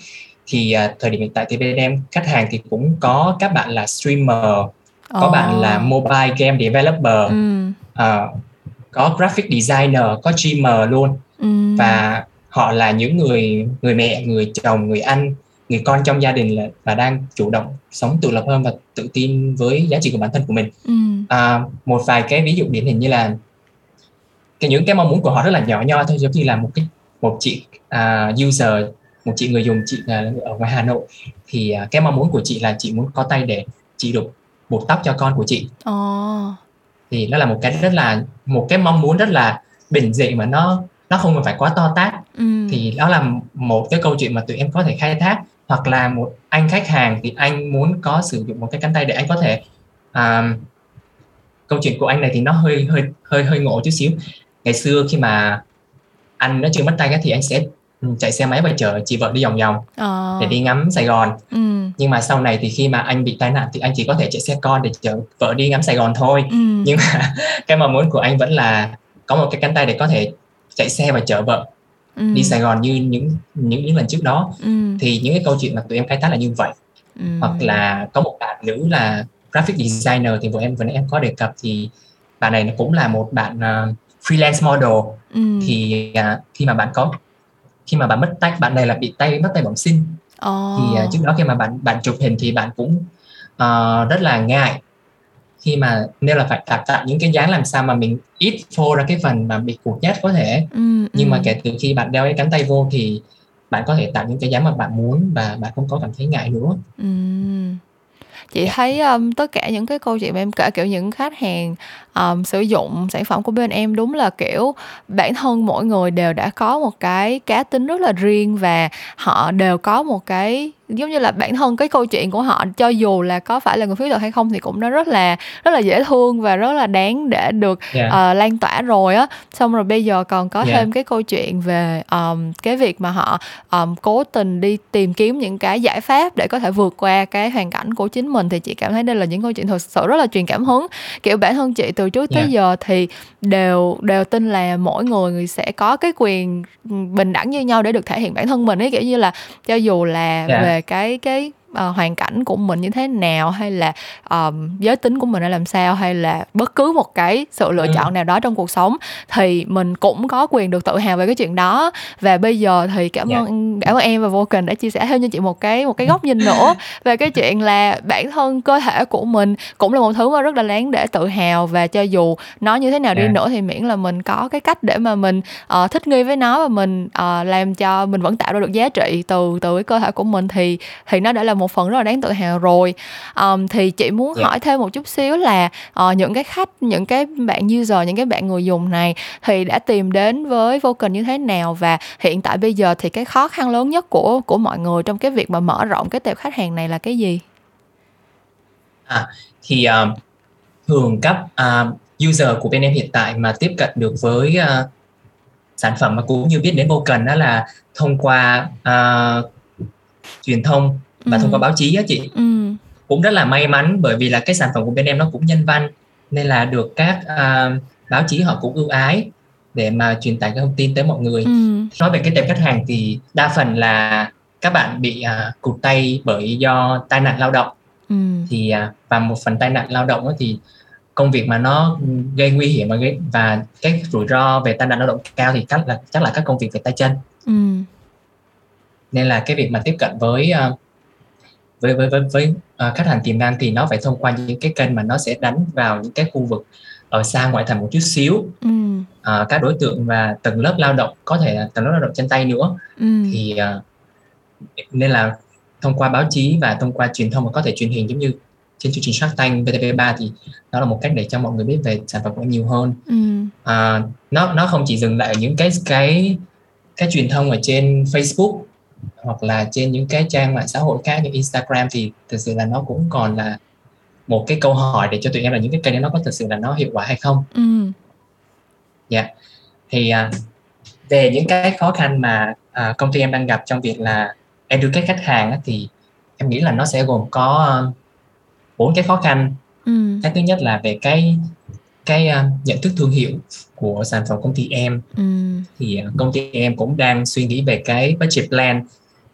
thì uh, thời điểm hiện tại thì bên em khách hàng thì cũng có các bạn là streamer có oh. bạn là mobile game developer ừ. uh, có graphic designer có streamer luôn ừ. và họ là những người người mẹ người chồng người anh người con trong gia đình là và đang chủ động sống tự lập hơn và tự tin với giá trị của bản thân của mình ừ. à, một vài cái ví dụ điển hình như là cái những cái mong muốn của họ rất là nhỏ nho thôi giống như là một cái một chị uh, user một chị người dùng chị uh, ở ngoài Hà Nội thì uh, cái mong muốn của chị là chị muốn có tay để chị được buộc tóc cho con của chị oh. thì nó là một cái rất là một cái mong muốn rất là bình dị mà nó nó không cần phải quá to tát ừ. thì đó là một cái câu chuyện mà tụi em có thể khai thác hoặc là một anh khách hàng thì anh muốn có sử dụng một cái cánh tay để anh có thể um, câu chuyện của anh này thì nó hơi hơi hơi hơi ngộ chút xíu ngày xưa khi mà anh nó chưa mất tay thì anh sẽ chạy xe máy và chở chị vợ đi vòng vòng ờ. để đi ngắm Sài Gòn ừ. nhưng mà sau này thì khi mà anh bị tai nạn thì anh chỉ có thể chạy xe con để chở vợ đi ngắm Sài Gòn thôi ừ. nhưng mà cái mong muốn của anh vẫn là có một cái cánh tay để có thể chạy xe và chở vợ ừ. đi Sài Gòn như những những những lần trước đó ừ. thì những cái câu chuyện mà tụi em khai thác là như vậy ừ. hoặc là có một bạn nữ là graphic designer thì vừa em vừa nãy em có đề cập thì bạn này nó cũng là một bạn uh, freelance model ừ. thì uh, khi mà bạn có khi mà bạn mất tay bạn này là bị tay mất tay bẩm sinh. Oh. thì uh, trước đó khi mà bạn bạn chụp hình thì bạn cũng uh, rất là ngại. Khi mà nên là phải tạo tạo những cái dáng làm sao mà mình ít phô ra cái phần mà bị cụt nhất có thể. Ừ, nhưng ừ. mà kể từ khi bạn đeo cái cánh tay vô thì bạn có thể tạo những cái dáng mà bạn muốn và bạn không có cảm thấy ngại nữa. Ừ chị thấy um, tất cả những cái câu chuyện mà em kể kiểu những khách hàng um, sử dụng sản phẩm của bên em đúng là kiểu bản thân mỗi người đều đã có một cái cá tính rất là riêng và họ đều có một cái giống như là bản thân cái câu chuyện của họ cho dù là có phải là người khuyết tật hay không thì cũng nó rất là rất là dễ thương và rất là đáng để được yeah. uh, lan tỏa rồi á xong rồi bây giờ còn có yeah. thêm cái câu chuyện về um, cái việc mà họ um, cố tình đi tìm kiếm những cái giải pháp để có thể vượt qua cái hoàn cảnh của chính mình thì chị cảm thấy đây là những câu chuyện thật sự rất là truyền cảm hứng kiểu bản thân chị từ trước tới yeah. giờ thì đều đều tin là mỗi người sẽ có cái quyền bình đẳng như nhau để được thể hiện bản thân mình ấy kiểu như là cho dù là yeah. về cái cái uh, hoàn cảnh của mình như thế nào hay là um, giới tính của mình là làm sao hay là bất cứ một cái sự lựa ừ. chọn nào đó trong cuộc sống thì mình cũng có quyền được tự hào về cái chuyện đó và bây giờ thì cảm yeah. Dạ. ơn cảm ơn em và vô Vulcan đã chia sẻ thêm cho chị một cái một cái góc nhìn nữa về cái chuyện là bản thân cơ thể của mình cũng là một thứ mà rất là đáng để tự hào và cho dù nó như thế nào đi yeah. Dạ. nữa thì miễn là mình có cái cách để mà mình uh, thích nghi với nó và mình uh, làm cho mình vẫn tạo ra được giá trị từ từ cái cơ thể của mình thì thì nó đã là một phần rất là đáng tự hào rồi um, thì chị muốn yeah. Dạ. hỏi thêm một chút xíu là uh, những cái khách những cái bạn user những cái bạn người dùng này thì đã tìm đến với Vulcan như thế nào và hiện tại bây giờ thì cái khó khăn lớn nhất của của mọi người trong cái việc mà mở rộng cái tệp khách hàng này là cái gì? À, thì uh, thường các uh, user của bên em hiện tại mà tiếp cận được với uh, sản phẩm mà cũng như biết đến Vulcan đó là thông qua uh, truyền thông và ừ. thông qua báo chí á chị ừ. cũng rất là may mắn bởi vì là cái sản phẩm của bên em nó cũng nhân văn nên là được các uh, báo chí họ cũng ưu ái để mà truyền tải cái thông tin tới mọi người ừ. nói về cái tệp khách hàng thì đa phần là các bạn bị uh, cụt tay bởi do tai nạn lao động ừ. thì uh, và một phần tai nạn lao động thì công việc mà nó gây nguy hiểm và gây và cái rủi ro về tai nạn lao động cao thì chắc là chắc là các công việc về tay chân ừ. nên là cái việc mà tiếp cận với uh, với với với, với uh, khách hàng tiềm năng thì nó phải thông qua những cái kênh mà nó sẽ đánh vào những cái khu vực ở xa ngoại thành một chút xíu ừ. uh, các đối tượng và tầng lớp lao động có thể là tầng lớp lao động chân tay nữa ừ. thì uh, nên là thông qua báo chí và thông qua truyền thông mà có thể truyền hình giống như trên chương trình Shark Tank VTV3 thì đó là một cách để cho mọi người biết về sản phẩm của nhiều hơn ừ. à, nó nó không chỉ dừng lại ở những cái cái cái truyền thông ở trên Facebook hoặc là trên những cái trang mạng xã hội khác như Instagram thì thực sự là nó cũng còn là một cái câu hỏi để cho tụi em là những cái kênh đó nó có thực sự là nó hiệu quả hay không ừ. dạ yeah. thì uh, về những cái khó khăn mà uh, công ty em đang gặp trong việc là educate khách hàng á, thì em nghĩ là nó sẽ gồm có bốn uh, cái khó khăn ừ. cái thứ nhất là về cái cái uh, nhận thức thương hiệu của sản phẩm công ty em ừ. thì uh, công ty em cũng đang suy nghĩ về cái budget plan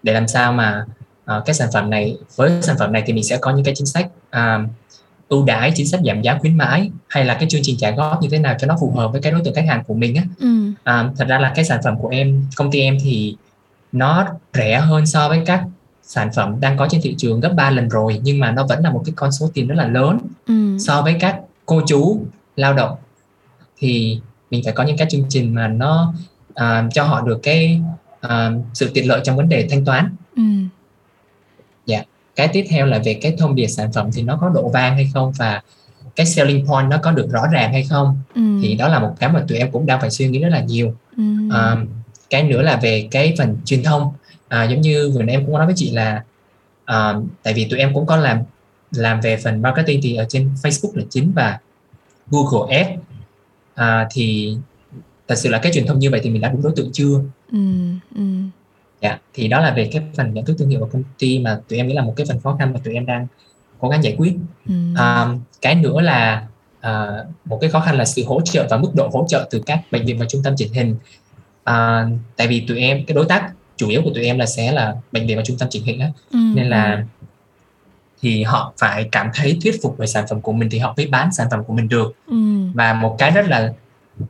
để làm sao mà uh, cái sản phẩm này với sản phẩm này thì mình sẽ có những cái chính sách uh, ưu đãi chính sách giảm giá khuyến mãi hay là cái chương trình trả góp như thế nào cho nó phù hợp với cái đối tượng khách hàng của mình á ừ. à, thật ra là cái sản phẩm của em công ty em thì nó rẻ hơn so với các sản phẩm đang có trên thị trường gấp 3 lần rồi nhưng mà nó vẫn là một cái con số tiền rất là lớn ừ. so với các cô chú lao động thì mình phải có những cái chương trình mà nó uh, cho họ được cái uh, sự tiện lợi trong vấn đề thanh toán ừ. dạ cái tiếp theo là về cái thông điệp sản phẩm thì nó có độ vang hay không và cái selling point nó có được rõ ràng hay không ừ. thì đó là một cái mà tụi em cũng đang phải suy nghĩ rất là nhiều ừ. uh, cái nữa là về cái phần truyền thông à, giống như vừa nãy em cũng nói với chị là uh, tại vì tụi em cũng có làm làm về phần marketing thì ở trên Facebook là chính và Google Ads à, thì thật sự là cái truyền thông như vậy thì mình đã đúng đối tượng chưa ừ, ừ. Dạ, thì đó là về cái phần nhận thức thương hiệu của công ty mà tụi em nghĩ là một cái phần khó khăn mà tụi em đang cố gắng giải quyết ừ. à, cái nữa là à, một cái khó khăn là sự hỗ trợ và mức độ hỗ trợ từ các bệnh viện và trung tâm chỉnh hình à, tại vì tụi em cái đối tác chủ yếu của tụi em là sẽ là bệnh viện và trung tâm chỉnh hình á ừ. nên là ừ. Thì họ phải cảm thấy thuyết phục về sản phẩm của mình thì họ mới bán sản phẩm của mình được. Ừ. và một cái rất là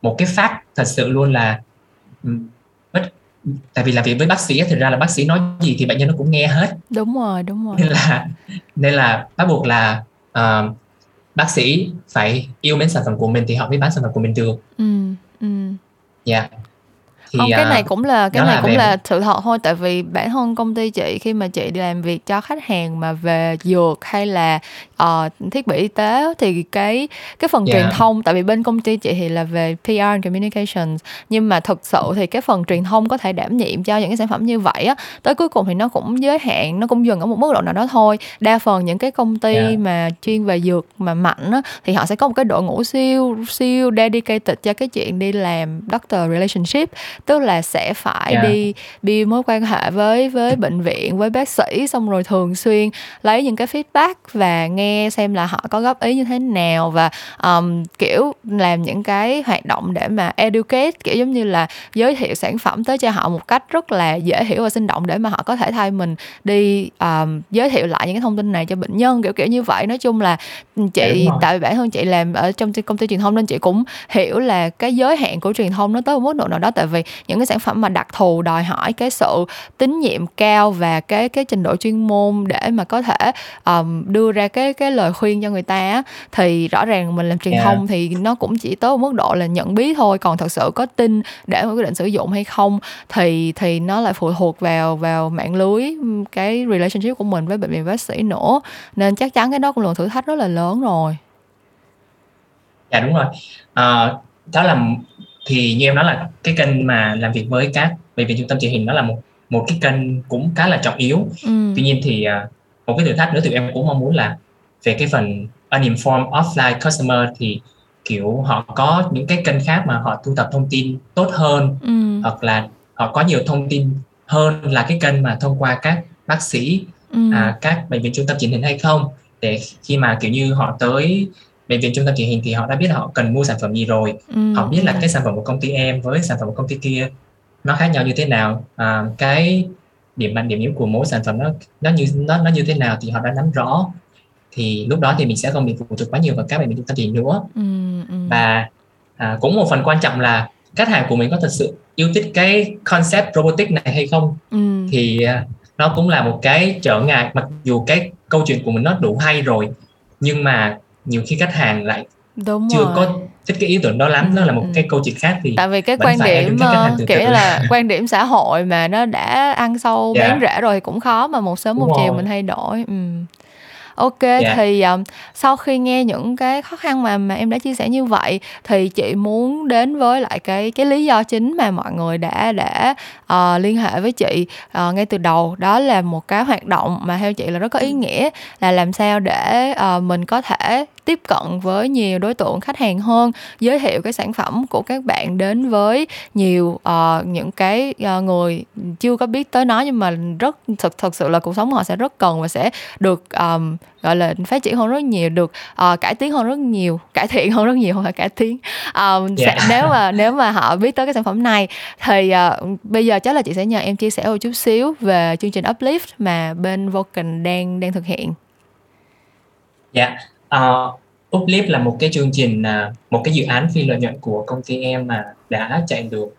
một cái fact thật sự luôn là bất tại vì làm việc với bác sĩ thì ra là bác sĩ nói gì thì bệnh nhân nó cũng nghe hết. Đúng rồi đúng rồi. Nên là nên là bắt buộc là uh, bác sĩ phải yêu mến sản phẩm của mình thì họ mới bán sản phẩm của mình được. Ừ ừ. Dạ. yeah. Thì không cái này cũng là cái này là cũng về... là sự thật thôi tại vì bản thân công ty chị khi mà chị đi làm việc cho khách hàng mà về dược hay là uh, thiết bị y tế thì cái cái phần yeah. truyền thông tại vì bên công ty chị thì là về PR and communications nhưng mà thực sự thì cái phần truyền thông có thể đảm nhiệm cho những cái sản phẩm như vậy á tới cuối cùng thì nó cũng giới hạn nó cũng dừng ở một mức độ nào đó thôi đa phần những cái công ty yeah. mà chuyên về dược mà mạnh á thì họ sẽ có một cái đội ngũ siêu siêu dedicated cho cái chuyện đi làm doctor relationship tức là sẽ phải yeah. đi đi mối quan hệ với với bệnh viện với bác sĩ xong rồi thường xuyên lấy những cái feedback và nghe xem là họ có góp ý như thế nào và um, kiểu làm những cái hoạt động để mà educate kiểu giống như là giới thiệu sản phẩm tới cho họ một cách rất là dễ hiểu và sinh động để mà họ có thể thay mình đi um, giới thiệu lại những cái thông tin này cho bệnh nhân kiểu kiểu như vậy. Nói chung là chị tại vì bản thân chị làm ở trong công ty truyền thông nên chị cũng hiểu là cái giới hạn của truyền thông nó tới một mức độ nào đó. Tại vì những cái sản phẩm mà đặc thù đòi hỏi cái sự tín nhiệm cao và cái cái trình độ chuyên môn để mà có thể um, đưa ra cái cái lời khuyên cho người ta thì rõ ràng mình làm truyền yeah. thông thì nó cũng chỉ tới mức độ là nhận biết thôi còn thật sự có tin để mà quyết định sử dụng hay không thì thì nó lại phụ thuộc vào vào mạng lưới cái relationship của mình với bệnh viện bác sĩ nữa. Nên chắc chắn cái đó cũng là thử thách rất là lớn rồi. Dạ đúng rồi. À, đó là thì như em nói là cái kênh mà làm việc với các bệnh viện trung tâm truyền hình nó là một một cái kênh cũng khá là trọng yếu ừ. tuy nhiên thì uh, một cái thử thách nữa thì em cũng mong muốn là về cái phần uninformed offline customer thì kiểu họ có những cái kênh khác mà họ thu thập thông tin tốt hơn ừ. hoặc là họ có nhiều thông tin hơn là cái kênh mà thông qua các bác sĩ ừ. à, các bệnh viện trung tâm truyền hình hay không để khi mà kiểu như họ tới bệnh viện trung tâm truyền hình thì họ đã biết họ cần mua sản phẩm gì rồi ừ. họ biết là cái sản phẩm của công ty em với sản phẩm của công ty kia nó khác nhau như thế nào à, cái điểm mạnh điểm yếu của mỗi sản phẩm nó nó như nó nó như thế nào thì họ đã nắm rõ thì lúc đó thì mình sẽ không bị phụ thuộc quá nhiều vào các bệnh viện trung tâm truyền nữa ừ, ừ. và à, cũng một phần quan trọng là khách hàng của mình có thật sự yêu thích cái concept robotic này hay không ừ. thì à, nó cũng là một cái trở ngại mặc dù cái câu chuyện của mình nó đủ hay rồi nhưng mà nhiều khi khách hàng lại Đúng chưa rồi. có thích cái ý tưởng đó lắm nó là một ừ. cái câu chuyện khác thì tại vì cái quan điểm uh, kiểu là quan điểm xã hội mà nó đã ăn sâu yeah. bén rễ rồi thì cũng khó mà một sớm Đúng một rồi. chiều mình thay đổi ừ. Ok yeah. Dạ. thì um, sau khi nghe những cái khó khăn mà mà em đã chia sẻ như vậy thì chị muốn đến với lại cái cái lý do chính mà mọi người đã đã uh, liên hệ với chị uh, ngay từ đầu đó là một cái hoạt động mà theo chị là rất có ý nghĩa là làm sao để uh, mình có thể tiếp cận với nhiều đối tượng khách hàng hơn giới thiệu cái sản phẩm của các bạn đến với nhiều uh, những cái uh, người chưa có biết tới nó nhưng mà rất thực thực sự là cuộc sống họ sẽ rất cần và sẽ được um, gọi là phát triển hơn rất nhiều được uh, cải tiến hơn rất nhiều cải thiện hơn rất nhiều không phải cải tiến. Um, yeah. sẽ, nếu mà nếu mà họ biết tới cái sản phẩm này thì uh, bây giờ chắc là chị sẽ nhờ em chia sẻ một chút xíu về chương trình uplift mà bên Vulcan đang đang thực hiện. Dạ. yeah uh, Uplift là một cái chương trình uh, một cái dự án phi lợi nhuận của công ty em mà đã chạy được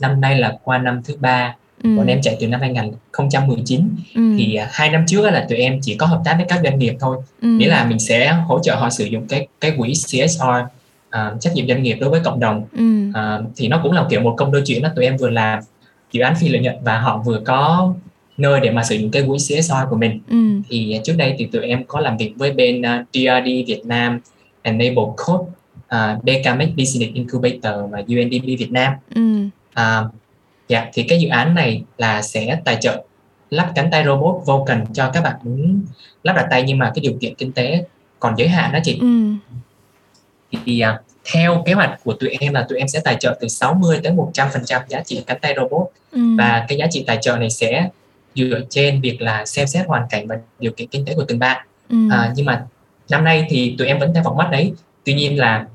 năm nay là qua năm thứ ba ừ. bọn em chạy từ năm 2019 ừ. thì uh, hai năm trước là tụi em chỉ có hợp tác với các doanh nghiệp thôi ừ. nghĩa là mình sẽ hỗ trợ họ sử dụng cái cái quỹ CSR uh, trách nhiệm doanh nghiệp đối với cộng đồng ừ. uh, thì nó cũng là kiểu một công đôi chuyện đó tụi em vừa làm dự án phi lợi nhuận và họ vừa có nơi để mà sử dụng cái quỹ CSR của mình ừ. thì trước đây thì tụi em có làm việc với bên uh, DRD Việt Nam Enable Code uh, BKMX Business Incubator và UNDP Việt Nam ừ. uh, dạ thì cái dự án này là sẽ tài trợ lắp cánh tay robot Vulcan cho các bạn muốn lắp đặt tay nhưng mà cái điều kiện kinh tế còn giới hạn đó chị ừ. thì uh, theo kế hoạch của tụi em là tụi em sẽ tài trợ từ 60 tới 100 phần trăm giá trị cánh tay robot ừ. và cái giá trị tài trợ này sẽ dựa trên việc là xem xét hoàn cảnh và điều kiện kinh tế của từng bạn ừ. à, nhưng mà năm nay thì tụi em vẫn theo mắt đấy tuy nhiên là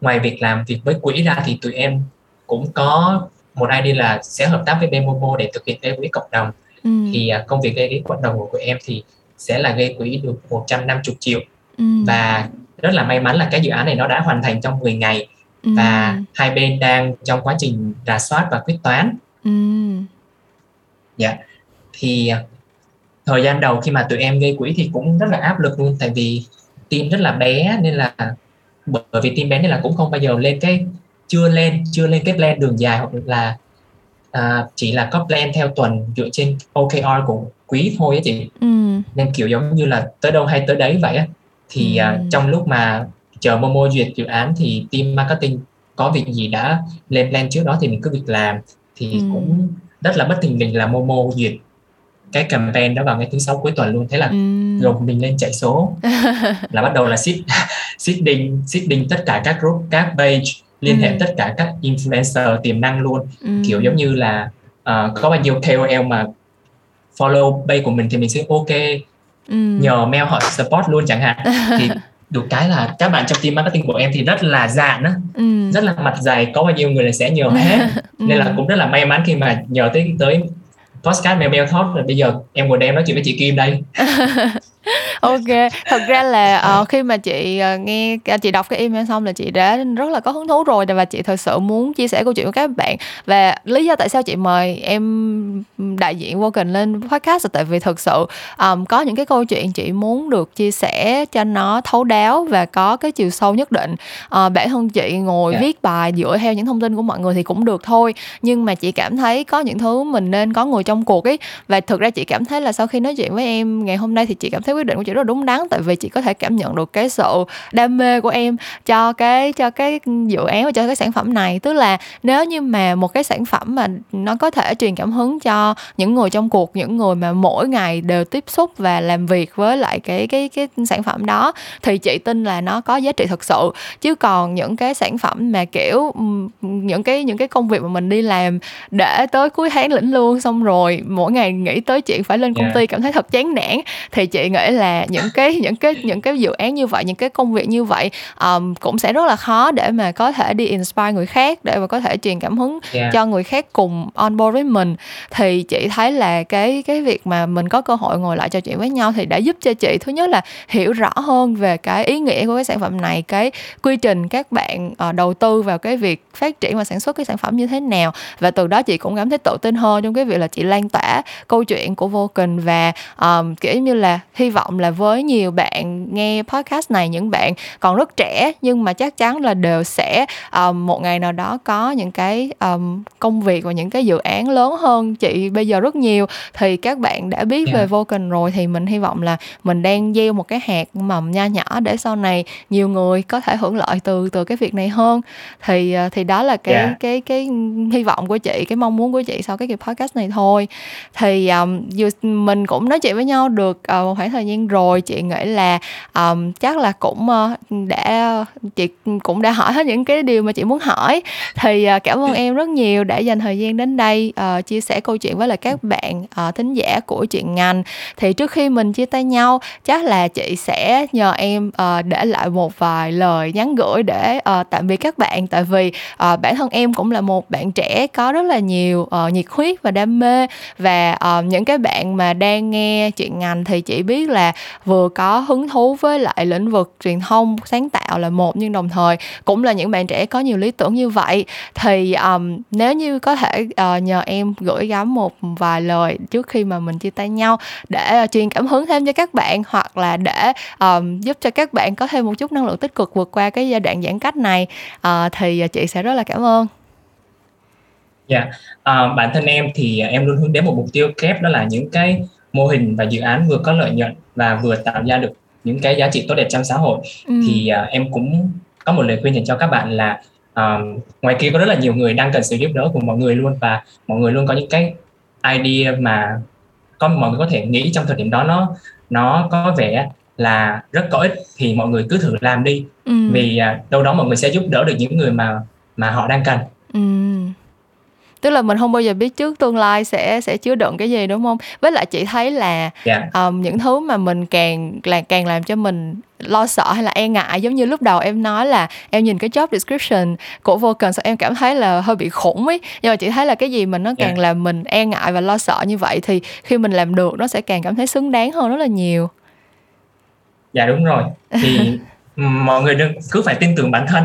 ngoài việc làm việc với quỹ ra thì tụi em cũng có một idea là sẽ hợp tác với Bemomo để thực hiện gây quỹ cộng đồng ừ. thì uh, công việc gây quỹ cộng đồng của tụi em thì sẽ là gây quỹ được 150 triệu ừ. và rất là may mắn là cái dự án này nó đã hoàn thành trong 10 ngày ừ. và hai bên đang trong quá trình rà soát và quyết toán ừ. dạ thì à, thời gian đầu khi mà tụi em gây quỹ thì cũng rất là áp lực luôn tại vì team rất là bé nên là bởi vì team bé nên là cũng không bao giờ lên cái chưa lên chưa lên cái plan đường dài hoặc là à, chỉ là có plan theo tuần dựa trên OKR của quý thôi á chị ừ. nên kiểu giống như là tới đâu hay tới đấy vậy á thì ừ. à, trong lúc mà chờ Momo duyệt dự án thì team marketing có việc gì đã lên plan trước đó thì mình cứ việc làm thì ừ. cũng rất là bất thình lình là Momo duyệt cái campaign đó vào ngày thứ sáu cuối tuần luôn thế là ừ. mình lên chạy số là bắt đầu là seed seeding seeding tất cả các group các page liên ừ. hệ tất cả các influencer tiềm năng luôn ừ. kiểu giống như là uh, có bao nhiêu KOL mà follow page của mình thì mình sẽ ok ừ. nhờ mail họ support luôn chẳng hạn thì được cái là các bạn trong team marketing của em thì rất là dạn á ừ. rất là mặt dày có bao nhiêu người là sẽ nhờ hết ừ. nên là cũng rất là may mắn khi mà nhờ tới tới podcast mail mail talk. Rồi bây giờ em ngồi đem nói chuyện với chị Kim đây. ok thật ra là uh, khi mà chị uh, nghe chị đọc cái email xong là chị đã rất là có hứng thú rồi và chị thật sự muốn chia sẻ câu chuyện của các bạn và lý do tại sao chị mời em đại diện vô cần lên podcast là tại vì thực sự um, có những cái câu chuyện chị muốn được chia sẻ cho nó thấu đáo và có cái chiều sâu nhất định uh, bản thân chị ngồi yeah. Dạ. viết bài dựa theo những thông tin của mọi người thì cũng được thôi nhưng mà chị cảm thấy có những thứ mình nên có người trong cuộc ấy và thực ra chị cảm thấy là sau khi nói chuyện với em ngày hôm nay thì chị cảm thấy quyết định của chị rất là đúng đắn tại vì chị có thể cảm nhận được cái sự đam mê của em cho cái cho cái dự án và cho cái sản phẩm này. Tức là nếu như mà một cái sản phẩm mà nó có thể truyền cảm hứng cho những người trong cuộc những người mà mỗi ngày đều tiếp xúc và làm việc với lại cái cái cái sản phẩm đó thì chị tin là nó có giá trị thực sự. Chứ còn những cái sản phẩm mà kiểu những cái những cái công việc mà mình đi làm để tới cuối tháng lĩnh lương xong rồi mỗi ngày nghĩ tới chuyện phải lên công ty cảm thấy thật chán nản thì chị nghĩ là những cái những cái những cái dự án như vậy những cái công việc như vậy um, cũng sẽ rất là khó để mà có thể đi inspire người khác để mà có thể truyền cảm hứng yeah. cho người khác cùng on board với mình thì chị thấy là cái cái việc mà mình có cơ hội ngồi lại trò chuyện với nhau thì đã giúp cho chị thứ nhất là hiểu rõ hơn về cái ý nghĩa của cái sản phẩm này cái quy trình các bạn uh, đầu tư vào cái việc phát triển và sản xuất cái sản phẩm như thế nào và từ đó chị cũng cảm thấy tự tin hơn trong cái việc là chị lan tỏa câu chuyện của vô Vulcan và um, kiểu như là hy vọng là với nhiều bạn nghe podcast này những bạn còn rất trẻ nhưng mà chắc chắn là đều sẽ um, một ngày nào đó có những cái um, công việc và những cái dự án lớn hơn chị bây giờ rất nhiều thì các bạn đã biết yeah. về Vulcan rồi thì mình hy vọng là mình đang gieo một cái hạt mầm nho nhỏ để sau này nhiều người có thể hưởng lợi từ từ cái việc này hơn thì ờ, thì đó là cái yeah. cái cái hy vọng của chị cái mong muốn của chị sau cái kỳ podcast này thôi thì um, mình cũng nói chuyện với nhau được uh, một khoảng thời gian rồi chị nghĩ là um, chắc là cũng uh, đã chị cũng đã hỏi hết những cái điều mà chị muốn hỏi. Thì uh, cảm ơn em rất nhiều đã dành thời gian đến đây uh, chia sẻ câu chuyện với lại các bạn uh, thính giả của chuyện ngành. Thì trước khi mình chia tay nhau chắc là chị sẽ nhờ em uh, để lại một vài lời nhắn gửi để uh, tạm biệt các bạn. Tại vì uh, bản thân em cũng là một bạn trẻ có rất là nhiều uh, nhiệt huyết và đam mê. Và uh, những cái bạn mà đang nghe chuyện ngành thì chị biết là vừa có hứng thú với lại lĩnh vực truyền thông sáng tạo là một nhưng đồng thời cũng là những bạn trẻ có nhiều lý tưởng như vậy thì um, nếu như có thể uh, nhờ em gửi gắm một vài lời trước khi mà mình chia tay nhau để uh, truyền cảm hứng thêm cho các bạn hoặc là để um, giúp cho các bạn có thêm một chút năng lượng tích cực vượt qua cái giai đoạn giãn cách này uh, thì chị sẽ rất là cảm ơn Dạ, yeah. uh, bản thân em thì em luôn hướng đến một mục tiêu kép đó là những cái mô hình và dự án vừa có lợi nhuận và vừa tạo ra được những cái giá trị tốt đẹp trong xã hội ừ. thì uh, em cũng có một lời khuyên dành cho các bạn là uh, ngoài kia có rất là nhiều người đang cần sự giúp đỡ của mọi người luôn và mọi người luôn có những cái idea mà có mọi người có thể nghĩ trong thời điểm đó nó nó có vẻ là rất có ích thì mọi người cứ thử làm đi ừ. vì uh, đâu đó mọi người sẽ giúp đỡ được những người mà mà họ đang cần ừ tức là mình không bao giờ biết trước tương lai sẽ sẽ chứa đựng cái gì đúng không với lại chị thấy là yeah. Dạ. um, những thứ mà mình càng là càng làm cho mình lo sợ hay là e ngại giống như lúc đầu em nói là em nhìn cái job description của Vulcan sao em cảm thấy là hơi bị khủng ấy nhưng mà chị thấy là cái gì mà nó càng yeah. Dạ. làm mình e ngại và lo sợ như vậy thì khi mình làm được nó sẽ càng cảm thấy xứng đáng hơn rất là nhiều dạ đúng rồi thì mọi người đừng cứ phải tin tưởng bản thân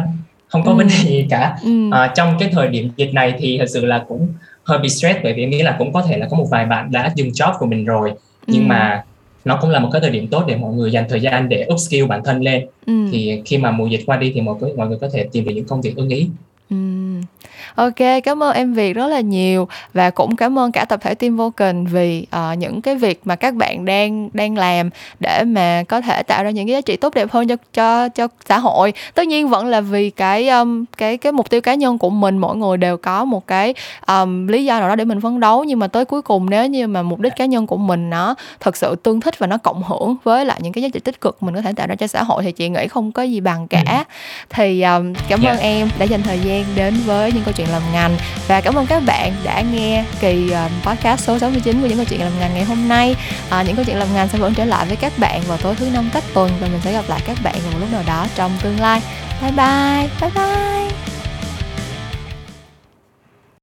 không có ừ. vấn đề gì cả ừ. à, trong cái thời điểm dịch này thì thật sự là cũng hơi bị stress bởi vì em nghĩ là cũng có thể là có một vài bạn đã dừng job của mình rồi nhưng ừ. mà nó cũng là một cái thời điểm tốt để mọi người dành thời gian để upskill bản thân lên ừ. thì khi mà mùa dịch qua đi thì mọi người mọi người có thể tìm được những công việc ưng ý Ừm. OK, cảm ơn em Việt rất là nhiều và cũng cảm ơn cả tập thể team Vulcan vì, ờ, những cái việc mà các bạn đang đang làm để mà có thể tạo ra những cái giá trị tốt đẹp hơn cho cho cho xã hội. Tất nhiên vẫn là vì cái, ưm, cái cái mục tiêu cá nhân của mình, mỗi người đều có một cái, ờm, lý do nào đó để mình phấn đấu, nhưng mà tới cuối cùng nếu như mà mục đích cá nhân của mình nó thực sự tương thích và nó cộng hưởng với lại những cái giá trị tích cực mình có thể tạo ra cho xã hội thì chị nghĩ không có gì bằng cả. Ừm. Thì, ờm, cảm ơn Yeah. em đã dành thời gian đến với những câu chuyện làm ngành và cảm ơn các bạn đã nghe kỳ, ờ, podcast số 69 của những câu chuyện làm ngành ngày hôm nay. à, những câu chuyện làm ngành sẽ vẫn trở lại với các bạn vào tối thứ Năm cách tuần và mình sẽ gặp lại các bạn vào một lúc nào đó trong tương lai. Bye bye, bye bye.